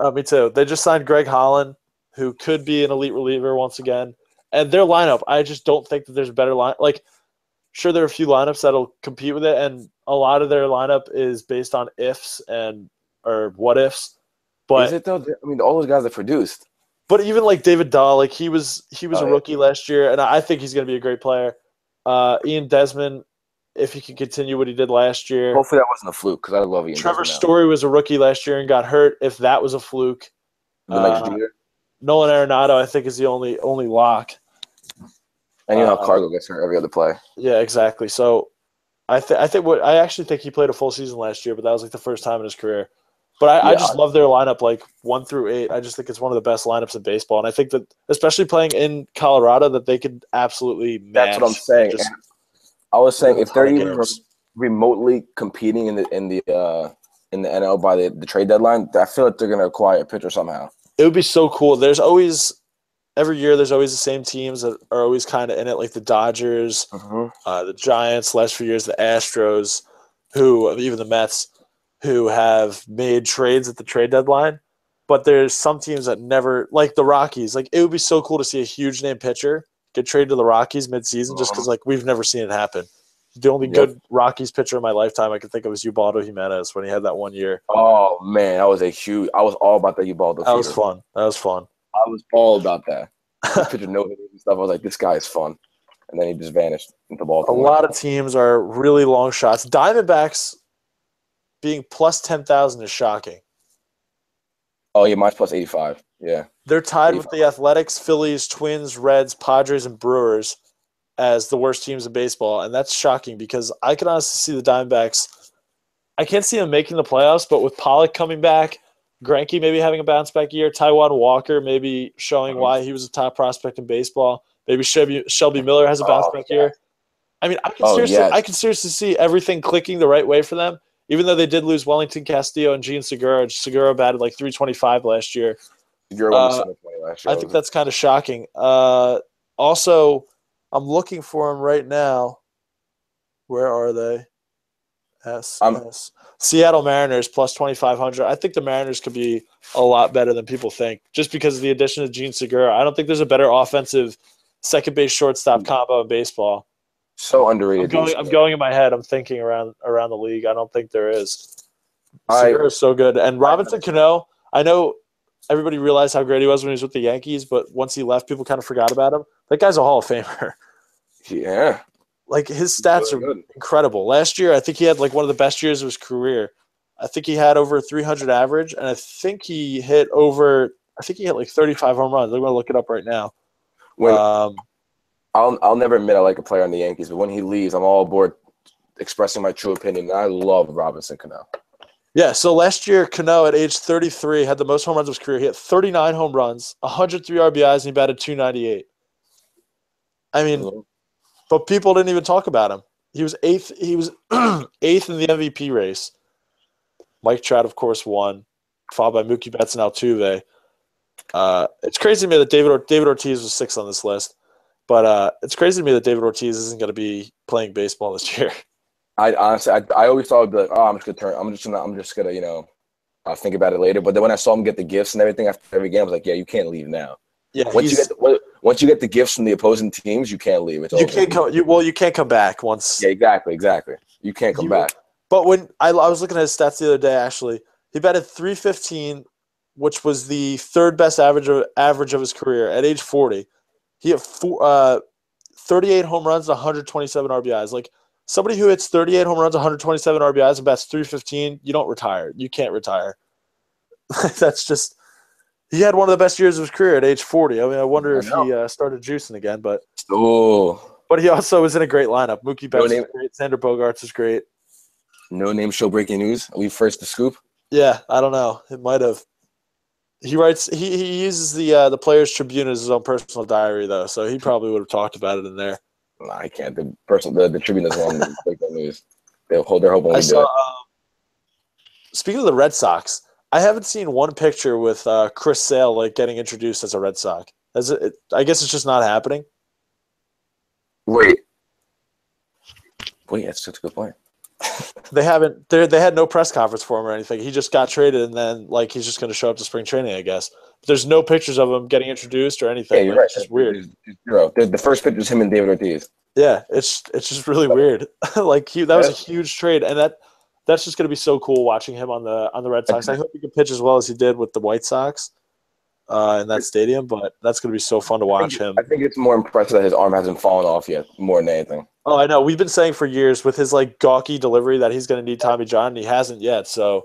Speaker 2: uh, me too. They just signed Greg Holland, who could be an elite reliever once again. And their lineup, I just don't think that there's a better line. Like, sure, there are a few lineups that'll compete with it, and a lot of their lineup is based on ifs and or what ifs. But
Speaker 1: is it though? I mean, all those guys that produced.
Speaker 2: But even like David Dahl, like he was he was
Speaker 1: Oh,
Speaker 2: a
Speaker 1: yeah.
Speaker 2: rookie last year, and I think he's going to be a great player. Uh, Ian Desmond, if he can continue what he did last year.
Speaker 1: Hopefully that wasn't a fluke because I love Ian.
Speaker 2: Trevor
Speaker 1: Desmond.
Speaker 2: Story was a rookie last year and got hurt. If that was a fluke, uh. Nolan Arenado, I think, is the only only lock.
Speaker 1: and you know how
Speaker 2: uh,
Speaker 1: Cargo gets hurt every other play.
Speaker 2: Yeah, exactly. So, I think I think what I actually think he played a full season last year, but that was like the first time in his career. But I, I just love their lineup, like one through eight. I just think it's one of the best lineups in baseball, and I think that especially playing in Colorado, that they could absolutely. Match.
Speaker 1: That's what I'm saying.
Speaker 2: just
Speaker 1: I was saying if they're even re- remotely competing in the in the uh, in the NL by the, the trade deadline, I feel like they're going to acquire a pitcher somehow.
Speaker 2: it would be so cool. There's always every year. There's always the same teams that are always kind of in it, like the Dodgers, uh, the Giants. Last few years, the Astros, who even the Mets, who have made trades at the trade deadline. But there's some teams that never, like the Rockies. Like it would be so cool to see a huge name pitcher get traded to the Rockies midseason, just because uh-huh. like we've never seen it happen. The only
Speaker 1: Yep.
Speaker 2: good Rockies pitcher in my lifetime I can think of was Ubaldo Jimenez when he had that one year.
Speaker 1: Oh man, that was a huge. I was all about that Ubaldo.
Speaker 2: That was fun. That was fun.
Speaker 1: I was all about that. Pitcher no hitters and stuff. I was like, this guy is fun, and then he just vanished into
Speaker 2: ball.
Speaker 1: A
Speaker 2: lot of teams are really long shots. Diamondbacks being plus 10,000 is shocking.
Speaker 1: Oh yeah, mine's plus eighty five. Yeah,
Speaker 2: They're tied with the Athletics, Phillies, Twins, Reds, Padres, and Brewers as the worst teams in baseball. And that's shocking because I can honestly see the Diamondbacks. I can't see them making the playoffs, but with Pollock coming back, Greinke maybe having a bounce back year, Taijuan Walker maybe showing why he was a top prospect in baseball. Maybe Shelby, Shelby Miller has a bounce
Speaker 1: Oh,
Speaker 2: back
Speaker 1: yeah.
Speaker 2: year. I mean, I can
Speaker 1: Oh,
Speaker 2: seriously,
Speaker 1: yes.
Speaker 2: I can seriously see everything clicking the right way for them. Even though they did lose Wellington Castillo and Jean Segura, Segura batted like 325 last year.
Speaker 1: Zero
Speaker 2: Uh,
Speaker 1: last year.
Speaker 2: I think that's kind of shocking. Uh, also, I'm looking for him right now. Where are they? S
Speaker 1: I'm-
Speaker 2: S Seattle Mariners plus 2500. I think the Mariners could be a lot better than people think, just because of the addition of Jean Segura. I don't think there's a better offensive second base shortstop combo in baseball.
Speaker 1: So
Speaker 2: I'm
Speaker 1: underrated.
Speaker 2: going, I'm going in my head. I'm thinking around around the league. I don't think there is.
Speaker 1: I-
Speaker 2: Segura is so good, and Robinson Cano. I know everybody realized how great he was when he was with the Yankees, but once he left, people kind of forgot about him. That guy's a Hall of Famer.
Speaker 1: Yeah,
Speaker 2: like his stats
Speaker 1: really
Speaker 2: are
Speaker 1: good.
Speaker 2: incredible. Last year, I think he had like one of the best years of his career. I think he had over 300 average, and I think he hit over. I think he hit like 35 home runs. I'm gonna look it up right now.
Speaker 1: When
Speaker 2: Um,
Speaker 1: I'll I'll never admit I like a player on the Yankees, but when he leaves, I'm all aboard expressing my true opinion. I love Robinson Cano.
Speaker 2: yeah, so last year, Cano at age 33 had the most home runs of his career. He hit 39 home runs, 103 RBIs, and he batted 298. I mean, but people didn't even talk about him. He was eighth. He was eighth in the MVP race. Mike Trout, of course, won, followed by Mookie Betts and Altuve. Uh, it's crazy to me that David or- David Ortiz was sixth on this list, but uh, it's crazy to me that David Ortiz isn't going to be playing baseball this year.
Speaker 1: I honestly, I, I always thought I'd be like, oh, I'm just gonna turn, I'm just gonna, I'm just gonna, you know, I'll think about it later. But then when I saw him get the gifts and everything after every game, I was like, yeah, you can't leave now.
Speaker 2: Yeah,
Speaker 1: Once you get the, once you get the gifts from the opposing teams, you can't leave. It's
Speaker 2: you
Speaker 1: over.
Speaker 2: can't come. You, well, you can't come back once.
Speaker 1: Yeah, exactly, exactly. You can't come
Speaker 2: You-
Speaker 1: back.
Speaker 2: But when I, I was looking at his stats the other day, actually, he batted 315, which was the third best average of, average of his career at age 40. He had four, uh, 38 home runs, 127 RBIs. Like somebody who hits 38 home runs, 127 RBIs, and bats 315, you don't retire. You can't retire. That's just. He had one of the best years of his career at age 40. I mean, I wonder
Speaker 1: I
Speaker 2: if he uh, started juicing again, but
Speaker 1: Oh,
Speaker 2: but he also was in a great lineup. Mookie Betts
Speaker 1: name-
Speaker 2: is great. Xander Bogaerts is great.
Speaker 1: no name show breaking news. Are we first to scoop?
Speaker 2: Yeah, I don't know. It might have. He writes. He, he uses the uh, the Players Tribune as his own personal diary, though, so he probably would have talked about it in there.
Speaker 1: Nah, I can't. The personal the, the Tribune doesn't want to break the news. They'll hold their hope when
Speaker 2: I
Speaker 1: we do
Speaker 2: saw.
Speaker 1: it.
Speaker 2: Um, speaking of the Red Sox, I haven't seen one picture with uh, Chris Sale like getting introduced as a Red Sox. As it, I guess it's just not happening.
Speaker 1: Wait, wait, that's such a good point.
Speaker 2: They haven't. They they had no press conference for him or anything. He just got traded, and then like he's just going to show up to spring training, I guess. But There's no pictures of him getting introduced or anything.
Speaker 1: Yeah, you're right.
Speaker 2: It's just weird.
Speaker 1: There's- there's Zero. The, the first picture is him and David Ortiz.
Speaker 2: Yeah, it's it's just really weird. like he, that was a huge trade, and that that's just going to be so cool watching him on the on the Red Sox. I hope he can pitch as well as he did with the White Sox uh, in that stadium. But that's going to be so fun to watch him.
Speaker 1: I think it's more impressive that his arm hasn't fallen off yet, more than anything.
Speaker 2: Oh, I know. We've been saying for years with his like gawky delivery that he's going to need Tommy John, and he hasn't yet. So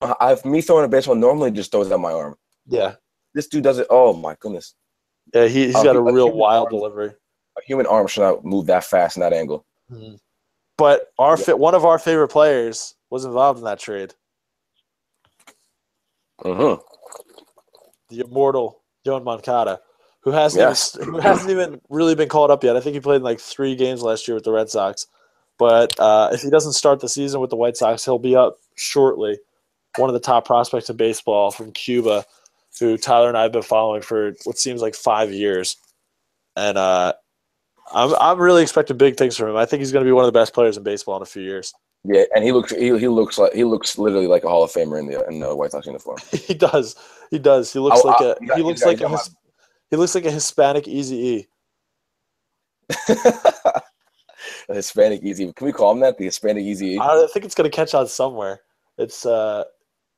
Speaker 1: I've me throwing a baseball normally just throws out my arm.
Speaker 2: yeah,
Speaker 1: This dude does it. Oh my goodness,
Speaker 2: yeah, he, he's
Speaker 1: Oh,
Speaker 2: got a
Speaker 1: he-
Speaker 2: real wild delivery.
Speaker 1: a human arm should not move that fast in that angle.
Speaker 2: But our
Speaker 1: Yeah.
Speaker 2: one of our favorite players was involved in that trade.
Speaker 1: Mm-hmm.
Speaker 2: the immortal Yoan Moncada, who hasn't
Speaker 1: Yes.
Speaker 2: even, who hasn't even really been called up yet. I think he played in like three games last year with the Red Sox. But uh, if he doesn't start the season with the White Sox, he'll be up shortly. One of the top prospects in baseball from Cuba, who Tyler and I have been following for what seems like five years, and uh, I'm I'm really expecting big things from him. I think he's going to be one of the best players in baseball in a few years.
Speaker 1: Yeah, and he looks he, he looks like he looks literally like a Hall of Famer in the in the White Sox uniform.
Speaker 2: he does. He does. He looks
Speaker 1: Oh,
Speaker 2: like
Speaker 1: uh,
Speaker 2: a he
Speaker 1: you
Speaker 2: looks like a his, he looks like a Hispanic Easy E.
Speaker 1: the Hispanic Easy. Can we call him that? The Hispanic Easy.
Speaker 2: I think it's gonna catch on somewhere. It's uh,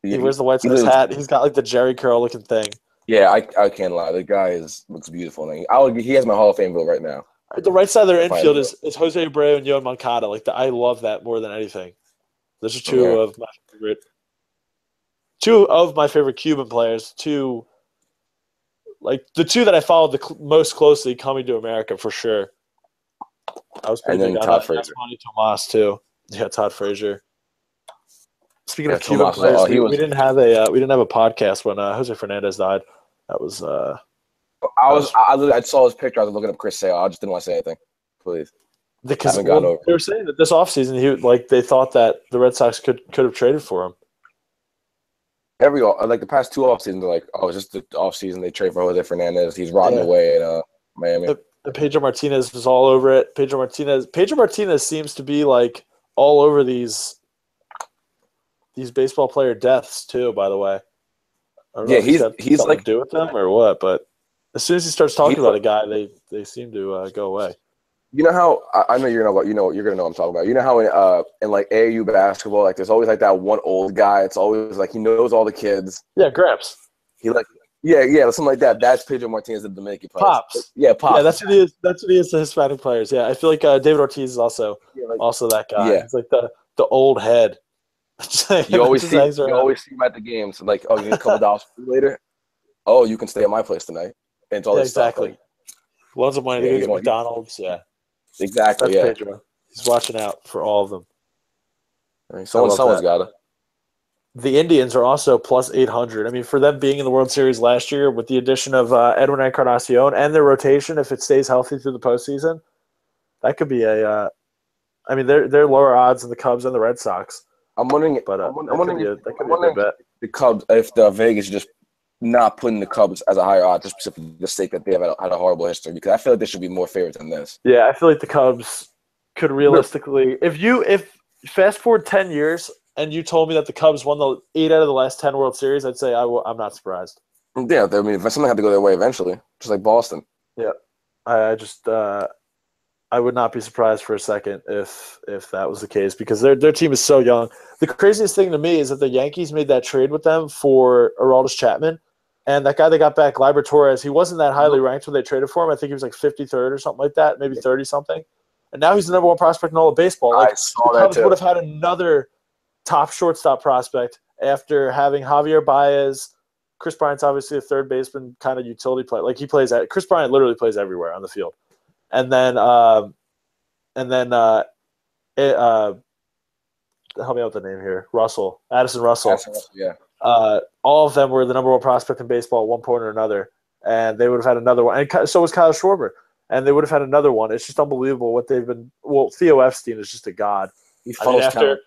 Speaker 2: he wears the White Sox hat. He's got like the Jheri curl looking thing.
Speaker 1: Yeah, I, I can't lie. The guy is looks beautiful. I would, he has my Hall of Fame vote right now.
Speaker 2: The right side of their infield is, is Jose Abreu and Yoan Moncada. Like the, I love that more than anything. Those are two
Speaker 1: Yeah.
Speaker 2: of my favorite, two of my favorite Cuban players. Two, like the two that I followed the cl- most closely coming to America for sure. I was pretty
Speaker 1: And then Todd. Frazier.
Speaker 2: Tomas too. Yeah, Todd Frazier. Speaking
Speaker 1: Yeah,
Speaker 2: of Cuban
Speaker 1: Tomas,
Speaker 2: players,
Speaker 1: oh,
Speaker 2: we,
Speaker 1: was-
Speaker 2: we didn't have a uh, we didn't have a podcast when uh, Jose Fernandez died. That was uh,
Speaker 1: I was I, I, I saw his picture. I was looking up Chris Sale. I just didn't want to say anything. Please.
Speaker 2: because well, they were saying that this offseason he like they thought that the Red Sox could could have traded for him.
Speaker 1: Every like the past two off seasons, like oh, it's just the off season they trade for Jose Fernandez. He's rotting
Speaker 2: Yeah.
Speaker 1: away in uh, Miami.
Speaker 2: The- And Pedro Martinez was all over it. Pedro Martinez. Pedro Martinez seems to be like all over these these baseball player deaths too. By the way, I don't know
Speaker 1: Yeah,
Speaker 2: if
Speaker 1: he's- he's like-
Speaker 2: to do with them or what, but as soon as he starts talking about
Speaker 1: like-
Speaker 2: a guy, they they seem to uh, go away.
Speaker 1: You know how I, I know you're gonna you know you're gonna know what I'm talking about. You know how in uh in like AAU basketball, like there's always like that one old guy. It's always like he knows all the kids.
Speaker 2: Yeah, Gramps.
Speaker 1: He like yeah yeah something like that. That's Pedro Martinez, the Dominican player.
Speaker 2: Pops.
Speaker 1: Yeah, pops.
Speaker 2: Yeah, that's what he is. That's what he is to Hispanic players. Yeah, I feel like uh, David Ortiz is also
Speaker 1: Yeah, like,
Speaker 2: also that guy.
Speaker 1: Yeah.
Speaker 2: He's like the the old head.
Speaker 1: you always see you
Speaker 2: around.
Speaker 1: always see him at the games. Like oh, you need a couple dollars later. Oh, you can stay at my place tonight. And it's all
Speaker 2: Yeah,
Speaker 1: this stuff,
Speaker 2: exactly.
Speaker 1: like-
Speaker 2: Loves of money to
Speaker 1: Yeah,
Speaker 2: go
Speaker 1: you
Speaker 2: get McDonald's. Yeah,
Speaker 1: exactly.
Speaker 2: that's
Speaker 1: yeah.
Speaker 2: Pedro. He's watching out for all of them.
Speaker 1: I mean, someone someone's got to.
Speaker 2: The Indians are also plus 800. I mean, for them being in the World Series last year with the addition of uh, Edwin Encarnacion and their rotation, if it stays healthy through the postseason, that could be a. Uh, I mean, they're they're lower odds than the Cubs and the Red Sox,
Speaker 1: I'm wondering.
Speaker 2: but uh,
Speaker 1: I'm, wondering.
Speaker 2: a,
Speaker 1: if- I'm
Speaker 2: could be a
Speaker 1: wondering
Speaker 2: bet.
Speaker 1: the Cubs if the Vegas just not putting the Cubs as a higher odds just for the sake that they have had a, had a horrible history because I feel like they should be more favorites than this.
Speaker 2: Yeah, I feel like the Cubs could realistically, if you if fast forward ten years and you told me that the Cubs won the eight out of the last ten World Series, I'd say I w- I'm not surprised.
Speaker 1: Yeah, I mean, if something had to go their way eventually, just like Boston.
Speaker 2: I, I just uh, I would not be surprised for a second if if that was the case because their their team is so young. The craziest thing to me is that the Yankees made that trade with them for Aroldis Chapman. And that guy they got back, Gleyber Torres, he wasn't that highly ranked when they traded for him. I think he was like 53rd or something like that, maybe 30 something. And now he's the number one prospect in all of baseball. Like,
Speaker 1: I saw that too.
Speaker 2: would have had another top shortstop prospect after having Javier Baez. Kris Bryant's obviously a third baseman, kind of utility player. Like he plays at Kris Bryant literally plays everywhere on the field. And then, um, and then, uh, it, uh, help me out with the name here, Russell, Addison Russell.
Speaker 1: Yeah,
Speaker 2: Uh, all of them were the number one prospect in baseball at one point or another, and they would have had another one. And so was Kyle Schwarber, and they would have had another one. It's just unbelievable what they've been. Well, Theo Epstein is just a god.
Speaker 1: he
Speaker 2: I mean, after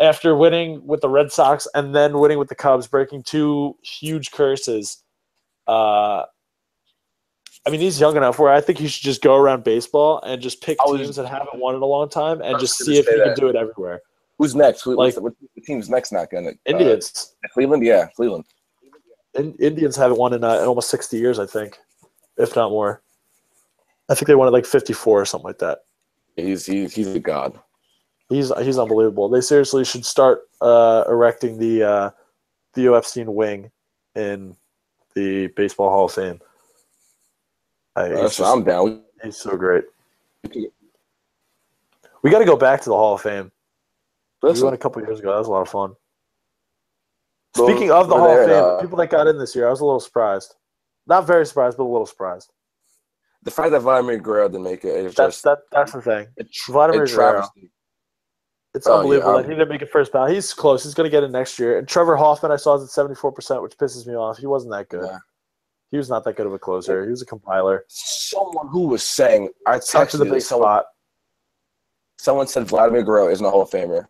Speaker 2: after winning with the Red Sox and then winning with the Cubs, breaking two huge curses. Uh, I mean, he's young enough where I think he should just go around baseball and just pick teams that haven't won in a long time and just see if he can do it everywhere.
Speaker 1: Who's next? Who,
Speaker 2: like-
Speaker 1: what's the, what team's next? Not gonna uh,
Speaker 2: Indians,
Speaker 1: Cleveland. Yeah, Cleveland.
Speaker 2: In, Indians haven't won in, uh, in almost sixty years, I think, if not more. I think they won at like fifty-four or something like that.
Speaker 1: He's he's he's a god.
Speaker 2: He's he's unbelievable. They seriously should start uh, erecting the uh, Theo Epstein wing in the Baseball Hall of Fame. I,
Speaker 1: That's-
Speaker 2: just-
Speaker 1: I'm down.
Speaker 2: he's so great. We got to go back to the Hall of Fame. We
Speaker 1: Listen,
Speaker 2: went a couple years ago. That was a lot of fun.
Speaker 1: Well,
Speaker 2: Speaking of the Hall of Fame,
Speaker 1: uh,
Speaker 2: people that got in this year, I was a little surprised. Not very surprised, but a little surprised.
Speaker 1: the fact that Vladimir Guerrero didn't make it is
Speaker 2: That's
Speaker 1: just
Speaker 2: that. That's the thing.
Speaker 1: tr-
Speaker 2: Vladimir
Speaker 1: a
Speaker 2: Guerrero. It's
Speaker 1: Oh, yeah,
Speaker 2: unbelievable that he didn't make it first ballot. He's close. He's going to get it next year. And Trevor Hoffman, I saw is at seventy four percent, which pisses me off. He wasn't that good.
Speaker 1: Yeah.
Speaker 2: He was not that good of a closer. He was a compiler.
Speaker 1: Someone who was saying, I texted
Speaker 2: the big
Speaker 1: someone,
Speaker 2: spot.
Speaker 1: someone said Vladimir Guerrero isn't a Hall of Famer,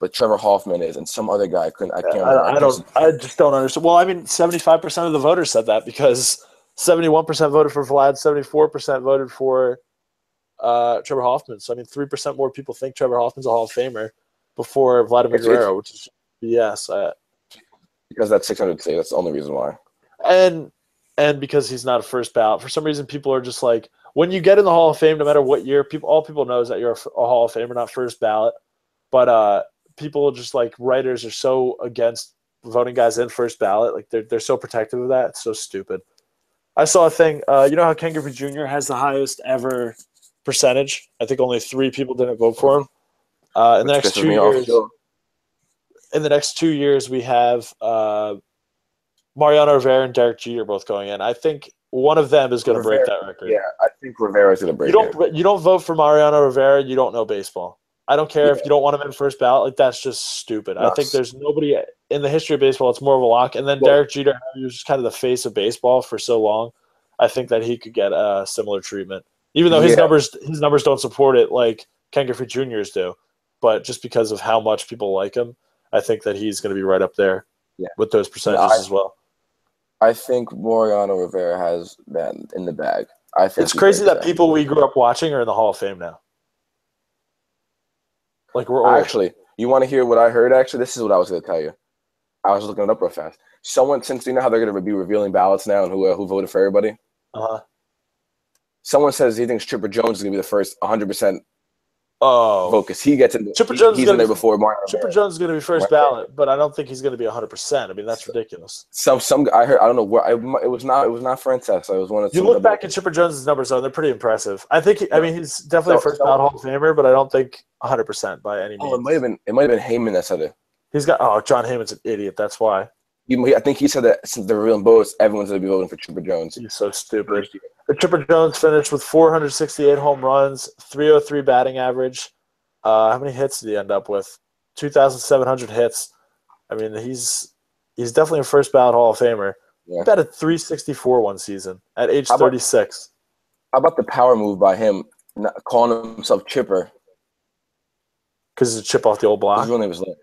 Speaker 1: but Trevor Hoffman is, and some other guy couldn't. I can't remember.
Speaker 2: I, I don't. I just don't understand. Well, I mean, seventy five percent of the voters said that because seventy one percent voted for Vlad, seventy four percent voted for uh, Trevor Hoffman. So I mean, three percent more people think Trevor Hoffman's a Hall of Famer before Vladimir
Speaker 1: It's-
Speaker 2: Guerrero, which is BS. Uh,
Speaker 1: because that's 600 say that's the only reason why.
Speaker 2: and and because he's not a first ballot. For some reason, people are just like, when you get in the Hall of Fame, no matter what year, people all people know is that you're a Hall of Famer, not first ballot. But uh, people just like writers are so against voting guys in first ballot. Like they're they're so protective of that. It's so stupid. I saw a thing. Uh, you know how Ken Griffey Jr. has the highest ever percentage. I think only three people didn't vote for him. Uh, in the
Speaker 1: Which
Speaker 2: next two
Speaker 1: me off,
Speaker 2: years, in the next two years, we have uh, Mariano Rivera and Derek Jeter both going in. I think one of them is going to break that record.
Speaker 1: Yeah, I think Rivera is gonna break
Speaker 2: you
Speaker 1: it.
Speaker 2: don't you don't vote for Mariano Rivera. You don't know baseball. I don't care if you don't want him in first ballot. Like that's just stupid. I think there's nobody in the history of baseball. It's more of a lock. And then
Speaker 1: Well-
Speaker 2: Derek Jeter, he was just kind of the face of baseball for so long. I think that he could get a similar treatment, even though his
Speaker 1: Yeah.
Speaker 2: numbers his numbers don't support it like Ken Griffey Jr.'s do. But just because of how much people like him, I think that he's going to be right up there.
Speaker 1: Yeah.
Speaker 2: with those percentages
Speaker 1: I-
Speaker 2: as well.
Speaker 1: I think Mariano Rivera has that in the bag. I think
Speaker 2: It's crazy
Speaker 1: breaks
Speaker 2: that people we grew up watching are in the Hall of Fame now. Like we're old.
Speaker 1: Actually, you want to hear what I heard? Actually, this is what I was going to tell you. I was looking it up real fast. Someone, since you know how they're going to be revealing ballots now and who uh, who voted for everybody,
Speaker 2: uh-huh.
Speaker 1: someone says he thinks Chipper Jones is going to be the first 100 percent
Speaker 2: Oh,
Speaker 1: because he gets in.
Speaker 2: Chipper
Speaker 1: he-
Speaker 2: Jones
Speaker 1: he's in there
Speaker 2: be-
Speaker 1: before Mario.
Speaker 2: Chipper Jones is going to be first
Speaker 1: Right.
Speaker 2: ballot, but I don't think he's going to be 100%. I mean, that's ridiculous.
Speaker 1: Some some I heard I don't know where I, it was not it was not Francesca. It was one of
Speaker 2: You look back at Chipper Jones's numbers, though, they're pretty impressive. I think, he, I mean, he's definitely a first
Speaker 1: so-
Speaker 2: ballot Hall of Famer, but I don't think 100% by any means.
Speaker 1: Oh, it might have been it might have been Heyman that said it.
Speaker 2: He's got, oh, Jon Heyman's an idiot. That's why.
Speaker 1: I think he said that since they're revealing votes, everyone's going to be voting for Chipper Jones.
Speaker 2: He's so stupid. But Chipper Jones finished with 468 home runs, 303 batting average. Uh, how many hits did he end up with? 2,700 hits. I mean, he's he's definitely a first ballot Hall of Famer.
Speaker 1: Yeah.
Speaker 2: He batted 364 one season at age
Speaker 1: How about-
Speaker 2: 36.
Speaker 1: How about the power move by him, not calling himself Chipper?
Speaker 2: Because it's a chip off the old block.
Speaker 1: His real name is Larry.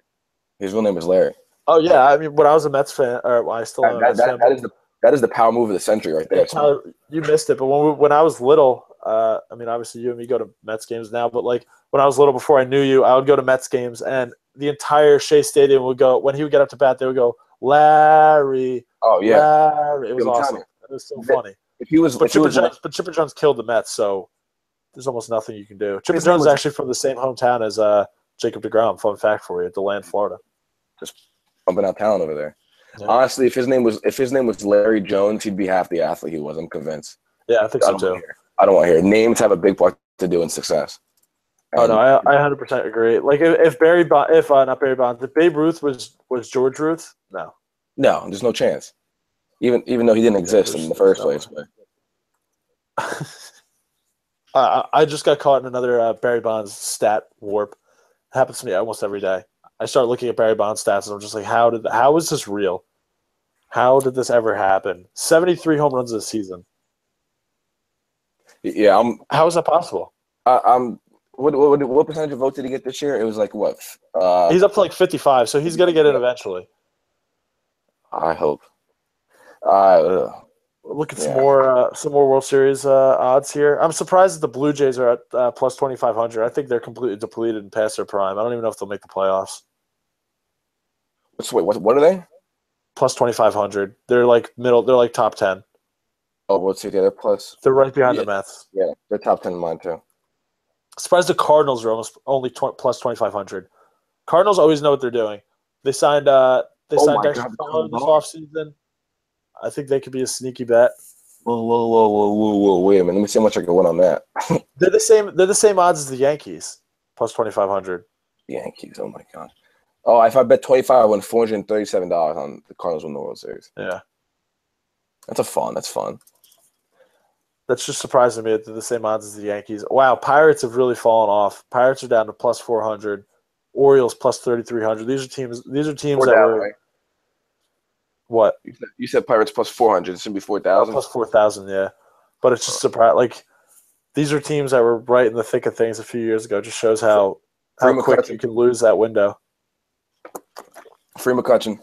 Speaker 1: His real name is Larry.
Speaker 2: Oh yeah, I mean, when I was a Mets fan, or well, I still am
Speaker 1: That, that, that is the that is the power move of the century right there.
Speaker 2: Yeah, Tyler, you missed it. But when we, when I was little, uh, I mean, obviously you and me go to Mets games now. But like when I was little, before I knew you, I would go to Mets games, and the entire Shea Stadium would go. When he would get up to bat, they would go, "Larry,
Speaker 1: oh yeah.
Speaker 2: Larry." It was awesome. It was so funny.
Speaker 1: If he was,
Speaker 2: But Chipper
Speaker 1: was
Speaker 2: Jones, but Chipper Jones killed the Mets, so there's almost nothing you can do. Chipper Jones is actually from the same hometown as uh, Jacob deGrom. Fun fact for you, DeLand, Florida.
Speaker 1: Just bumping out talent over there.
Speaker 2: Yeah.
Speaker 1: Honestly, if his name was if his name was Larry Jones, he'd be half the athlete he was. I'm convinced.
Speaker 2: Yeah, I think
Speaker 1: I
Speaker 2: so too.
Speaker 1: want to hear. I don't want to hear. Names have a big part to do in success.
Speaker 2: Oh no, I, I 100% agree. Like if, if Barry Bond, if uh, not Barry Bonds, if Babe Ruth was was George Ruth, no.
Speaker 1: no, there's no chance. Even even though he didn't exist in the first place. But
Speaker 2: I I just got caught in another uh, Barry Bonds stat warp. It happens to me almost every day. I start looking at Barry Bonds stats and I'm just like, how did how is this real? How did this ever happen? 73 home runs this season.
Speaker 1: yeah, I'm
Speaker 2: How is that possible?
Speaker 1: I, I'm. What, what what percentage of votes did he get this year? It was like what? Uh,
Speaker 2: He's up to like 55, so he's gonna get in eventually.
Speaker 1: I hope. Uh,
Speaker 2: Look at some
Speaker 1: Yeah.
Speaker 2: more uh, some more World Series uh, odds here. I'm surprised that the Blue Jays are at uh, plus 2500. I think they're completely depleted and past their prime. I don't even know if they'll make the playoffs.
Speaker 1: What's wait? What what are they?
Speaker 2: Plus 2500. They're like middle. They're like top 10.
Speaker 1: Oh, what's it? Yeah, they're plus.
Speaker 2: They're right behind
Speaker 1: Yeah.
Speaker 2: the Mets.
Speaker 1: Yeah, they're top ten in mine too.
Speaker 2: Surprised the Cardinals are almost only tw- plus 2500. Cardinals always know what they're doing. They signed uh they
Speaker 1: Oh
Speaker 2: signed Dexter
Speaker 1: the
Speaker 2: Fowler this offseason. I think they could be a sneaky bet.
Speaker 1: Whoa, whoa, whoa, whoa, whoa, whoa! Wait a minute. Let me see how much I can win on that.
Speaker 2: They're the same they're the same odds as the Yankees. Plus 2500.
Speaker 1: Yankees. Oh my god. Oh, if I bet twenty five, I win four hundred and thirty seven dollars on the Cardinals win the World Series.
Speaker 2: Yeah.
Speaker 1: That's a fun. That's fun.
Speaker 2: That's just surprising me that they're the same odds as the Yankees. Wow, Pirates have really fallen off. Pirates are down to plus 400. Orioles plus 3300. These are teams these are teams that were
Speaker 1: right?
Speaker 2: what?
Speaker 1: You said, you said Pirates plus four hundred. It should be four thousand.
Speaker 2: Plus 4000, yeah. But it's just surprising like these are teams that were right in the thick of things a few years ago. Just shows how how quick you can lose that window.
Speaker 1: Free McCutcheon.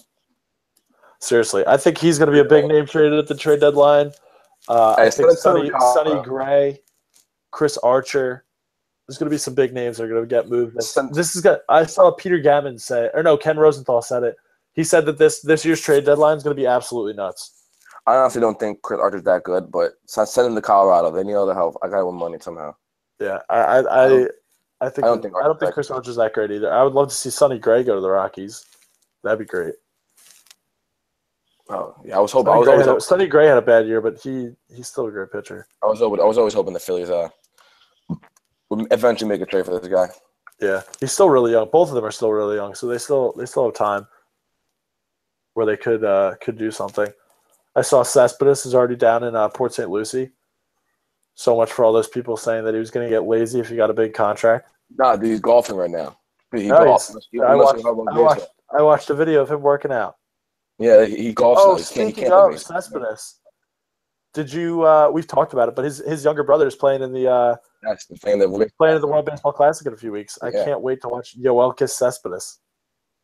Speaker 2: Seriously, I think he's going to be a big name traded at the trade deadline. Uh, I
Speaker 1: Hey,
Speaker 2: think
Speaker 1: so- so
Speaker 2: Sonny, Sonny Gray, Chris Archer. There's going to be some big names that are going to get moved. This, is got. I saw Peter Gammons say, or no, Ken Rosenthal said it. He said that this this year's trade deadline is going to be absolutely nuts.
Speaker 1: I honestly don't think Chris Archer's that good, but send him to Colorado. They need all the help. I got to win money somehow.
Speaker 2: Yeah, I I I,
Speaker 1: I don't-
Speaker 2: I think
Speaker 1: I
Speaker 2: I
Speaker 1: don't
Speaker 2: don't
Speaker 1: think
Speaker 2: think, Chris Archer's that great either. I would love to see Sonny Gray go to the Rockies. That'd be great.
Speaker 1: Oh yeah, I was hoping. I was
Speaker 2: Gray,
Speaker 1: always,
Speaker 2: had a,
Speaker 1: hoping,
Speaker 2: Sonny Gray had a bad year, but he he's still a great pitcher.
Speaker 1: I was always, I was always hoping the Phillies uh would eventually make a trade for this guy.
Speaker 2: Yeah, he's still really young. Both of them are still really young, so they still they still have time where they could uh, could do something. I saw Cespedes is already down in uh, Port St. Lucie. So much for all those people saying that he was going to get lazy if he got a big contract.
Speaker 1: Nah, dude, he's golfing right now. Dude, he golfs.
Speaker 2: he's-
Speaker 1: He
Speaker 2: I watched,
Speaker 1: be hard on
Speaker 2: I watched I watched a video of him working out.
Speaker 1: Yeah, he, golfs.
Speaker 2: Oh,
Speaker 1: now. He can't, he
Speaker 2: speaking
Speaker 1: can't play
Speaker 2: of. Cespedes, did you? Uh, we've talked about it, but his his younger brother is playing in the uh,
Speaker 1: That's the thing that we.
Speaker 2: playing in the World Baseball Classic in a few weeks. I
Speaker 1: Yeah.
Speaker 2: can't wait to watch Yoelkis Cespedes.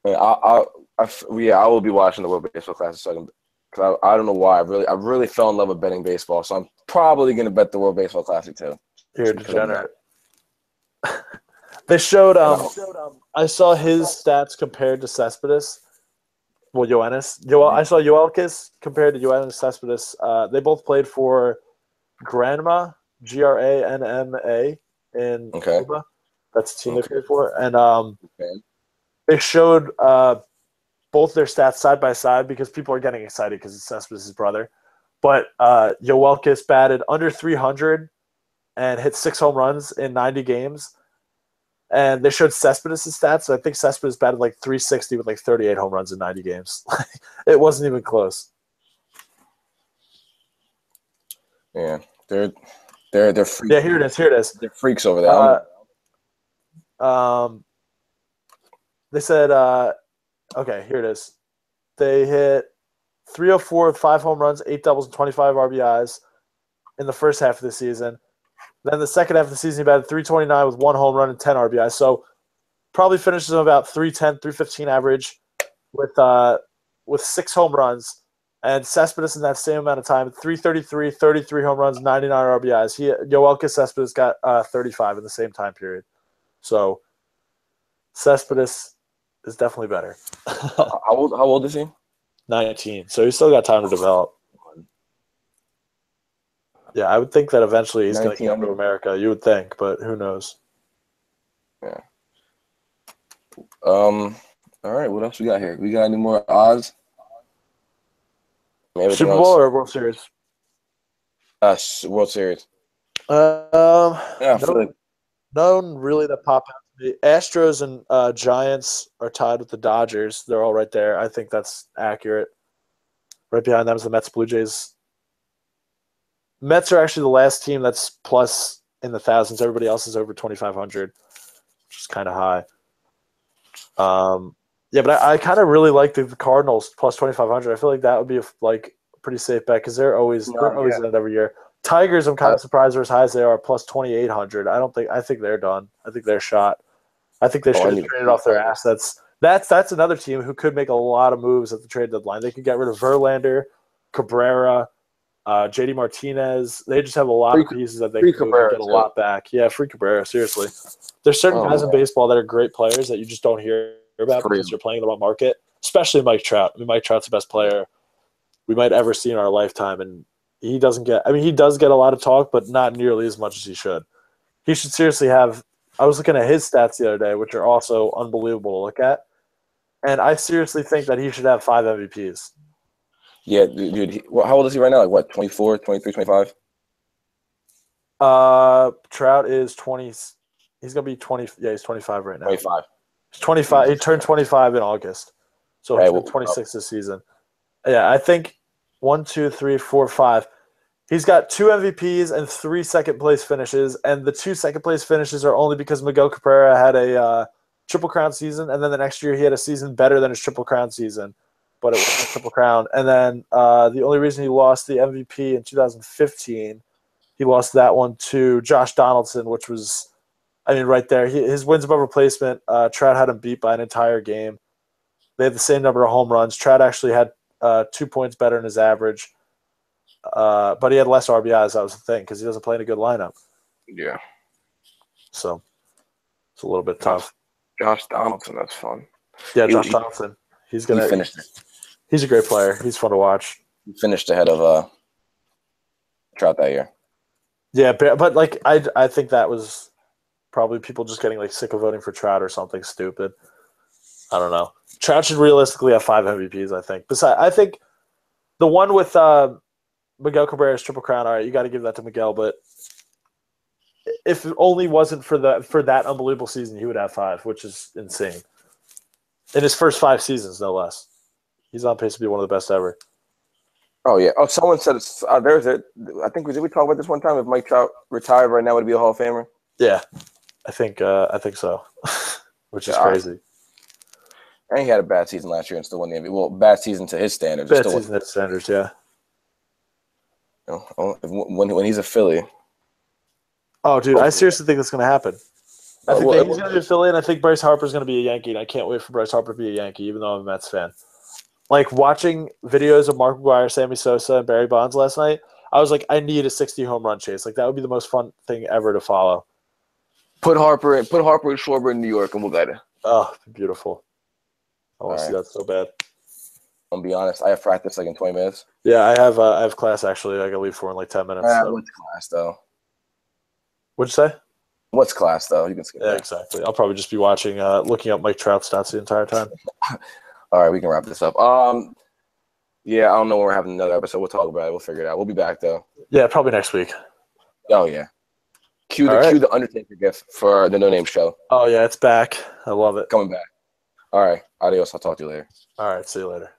Speaker 1: I, I, I f- yeah, I will be watching the World Baseball Classic second because I, I don't know why I really I really fell in love with betting baseball, so I'm probably gonna bet the World Baseball Classic too.
Speaker 2: You're a degenerate. they showed um, I saw his stats compared to Cespedes. Well, Yoenis. Yo, I saw Yoelkis compared to Yoenis Cespedes. Uh, they both played for Granma, G R A N M A, in
Speaker 1: Okay.
Speaker 2: Cuba. That's the team
Speaker 1: Okay.
Speaker 2: they played for, and um,
Speaker 1: Okay.
Speaker 2: they showed uh, both their stats side by side because people are getting excited because it's Cespedes' brother. But uh, Yoelkis batted under 300 and hit six home runs in 90 games. And they showed Cespedes' stats. So I think Cespedes batted like 360 with like 38 home runs in 90 games. it wasn't even close.
Speaker 1: Yeah, they're they're they're freaks.
Speaker 2: Yeah, here it is. Here it is.
Speaker 1: They're freaks over there.
Speaker 2: Uh, um, they said, uh, okay, here it is. They hit 304 with five home runs, eight doubles, and 25 RBIs in the first half of the season. Then the second half of the season, he batted 329 with one home run and 10 RBIs. So probably finishes on about 310, 315 average with uh, with six home runs. And Cespedes in that same amount of time, 333, 33 home runs, 99 RBIs. He Yoelka Cespedes got uh, 35 in the same time period. So Cespedes is definitely better.
Speaker 1: how old how old is he?
Speaker 2: 19. So he's still got time to develop. Yeah, I would think that eventually he's going to come to America. You would think, but who knows? Yeah.
Speaker 1: Um. All right. What else we got here? We got any more odds? Everything
Speaker 2: Super
Speaker 1: else-
Speaker 2: Bowl or World Series?
Speaker 1: Uh, World Series.
Speaker 2: Um,
Speaker 1: Yeah,
Speaker 2: no,
Speaker 1: like
Speaker 2: really that pop out to me. Astros and uh, Giants are tied with the Dodgers. They're all right there. I think that's accurate. Right behind them is the Mets, Blue Jays. Mets are actually the last team that's plus in the thousands. Everybody else is over twenty five hundred, which is kind of high. Um, yeah, but I, I kind of really like the, the Cardinals plus twenty five hundred. I feel like that would be a, like a pretty safe bet because they're always they're always
Speaker 1: yeah.
Speaker 2: in it every year. Tigers, I'm kind of surprised they're as high as they are, plus twenty eight hundred. I don't think I think they're done. I think they're shot. I think they
Speaker 1: Oh,
Speaker 2: should have traded off their assets. That's that's another team who could make a lot of moves at the trade deadline. They could get rid of Verlander, Cabrera, uh, JD Martinez. They just have a lot of pieces that they can
Speaker 1: Cabrera,
Speaker 2: get a
Speaker 1: too.
Speaker 2: lot back. Yeah, free Cabrera. Seriously, there's certain
Speaker 1: Oh,
Speaker 2: guys in baseball that are great players that you just don't hear about
Speaker 1: Free
Speaker 2: because you're playing in the wrong market. Especially Mike Trout. I mean, Mike Trout's the best player we might ever see in our lifetime, and he doesn't get. I mean, he does get a lot of talk, but not nearly as much as he should. He should seriously have. I was looking at his stats the other day, which are also unbelievable to look at, and I seriously think that he should have five MVPs.
Speaker 1: Yeah, dude. he, how old is he right now? Like what? 24, 23, 25?
Speaker 2: Uh, Trout is twenty. He's gonna be twenty. Yeah, he's twenty five right now.
Speaker 1: 25.
Speaker 2: He's twenty five. He turned twenty five in August, so
Speaker 1: Right,
Speaker 2: he's
Speaker 1: well,
Speaker 2: twenty six this season. Yeah, I think one, two, three, four, five. He's got two MVPs and three second place finishes, and the two second place finishes are only because Miguel Cabrera had a uh, triple crown season, and then the next year he had a season better than his triple crown season, but it wasn't a triple crown. And then uh, the only reason he lost the MVP in 2015, he lost that one to Josh Donaldson, which was, I mean, right there. He, his wins above replacement, uh, Trout had him beat by an entire game. They had the same number of home runs. Trout actually had uh, two points better than his average. Uh, but he had less RBIs. That was the thing because he doesn't play in a good lineup.
Speaker 1: Yeah.
Speaker 2: So it's a little bit tough.
Speaker 1: Josh Donaldson. That's fun.
Speaker 2: Yeah, Josh
Speaker 1: he-
Speaker 2: Donaldson. He's gonna.
Speaker 1: finished.
Speaker 2: He's a great player. He's fun to watch.
Speaker 1: He finished ahead of uh Trout that year.
Speaker 2: Yeah, but, but like I, I think that was probably people just getting like sick of voting for Trout or something stupid. I don't know. Trout should realistically have five MVPs. I think. Besides, I think the one with uh, Miguel Cabrera's triple crown. All right, you got to give that to Miguel. But if it only wasn't for the for that unbelievable season, he would have five, which is insane. In his first five seasons, no less. He's on pace to be one of the best ever.
Speaker 1: Oh yeah. Oh, someone said it's, uh, there's a. I think did we talk about this one time? If Mike Trout retired right now, would he be a Hall of Famer?
Speaker 2: Yeah, I think uh, I think so, which is
Speaker 1: Yeah,
Speaker 2: crazy.
Speaker 1: And he had a bad season last year and still won the MVP. Well, bad season to his standards.
Speaker 2: Bad
Speaker 1: still
Speaker 2: season standards, yeah.
Speaker 1: you know, oh, when when he's a Philly.
Speaker 2: Oh, dude, I seriously think that's going to happen. I think
Speaker 1: well,
Speaker 2: that he's going to be a Philly, and I think Bryce Harper's going to be a Yankee, and I can't wait for Bryce Harper to be a Yankee, even though I'm a Mets fan. Like watching videos of Mark McGwire, Sammy Sosa, and Barry Bonds last night, I was like, I need a 60 home run chase. Like that would be the most fun thing ever to follow.
Speaker 1: Put Harper in. Put Harper and Schwarber in New York, and we'll get it.
Speaker 2: Oh, beautiful. I want to see that so bad.
Speaker 1: I'm gonna be honest. I have practice like in 20 minutes.
Speaker 2: Yeah, I have uh, I have class actually. I got to leave for in like 10 minutes.
Speaker 1: Uh,
Speaker 2: so.
Speaker 1: what's class though?
Speaker 2: What'd you say?
Speaker 1: What's class though? You can skip
Speaker 2: Yeah,
Speaker 1: that.
Speaker 2: exactly. I'll probably just be watching, uh, looking up Mike Trout stats the entire time.
Speaker 1: All right, we can wrap this up. Um, yeah, I don't know when we're having another episode. We'll talk about it. We'll figure it out. We'll be back though.
Speaker 2: Yeah, probably next week.
Speaker 1: Oh yeah. Cue the
Speaker 2: right.
Speaker 1: cue the Undertaker gift for the No Name Show
Speaker 2: Oh yeah, it's back. I love it.
Speaker 1: coming back. All right, adios. I'll talk to you later.
Speaker 2: All right, see you later.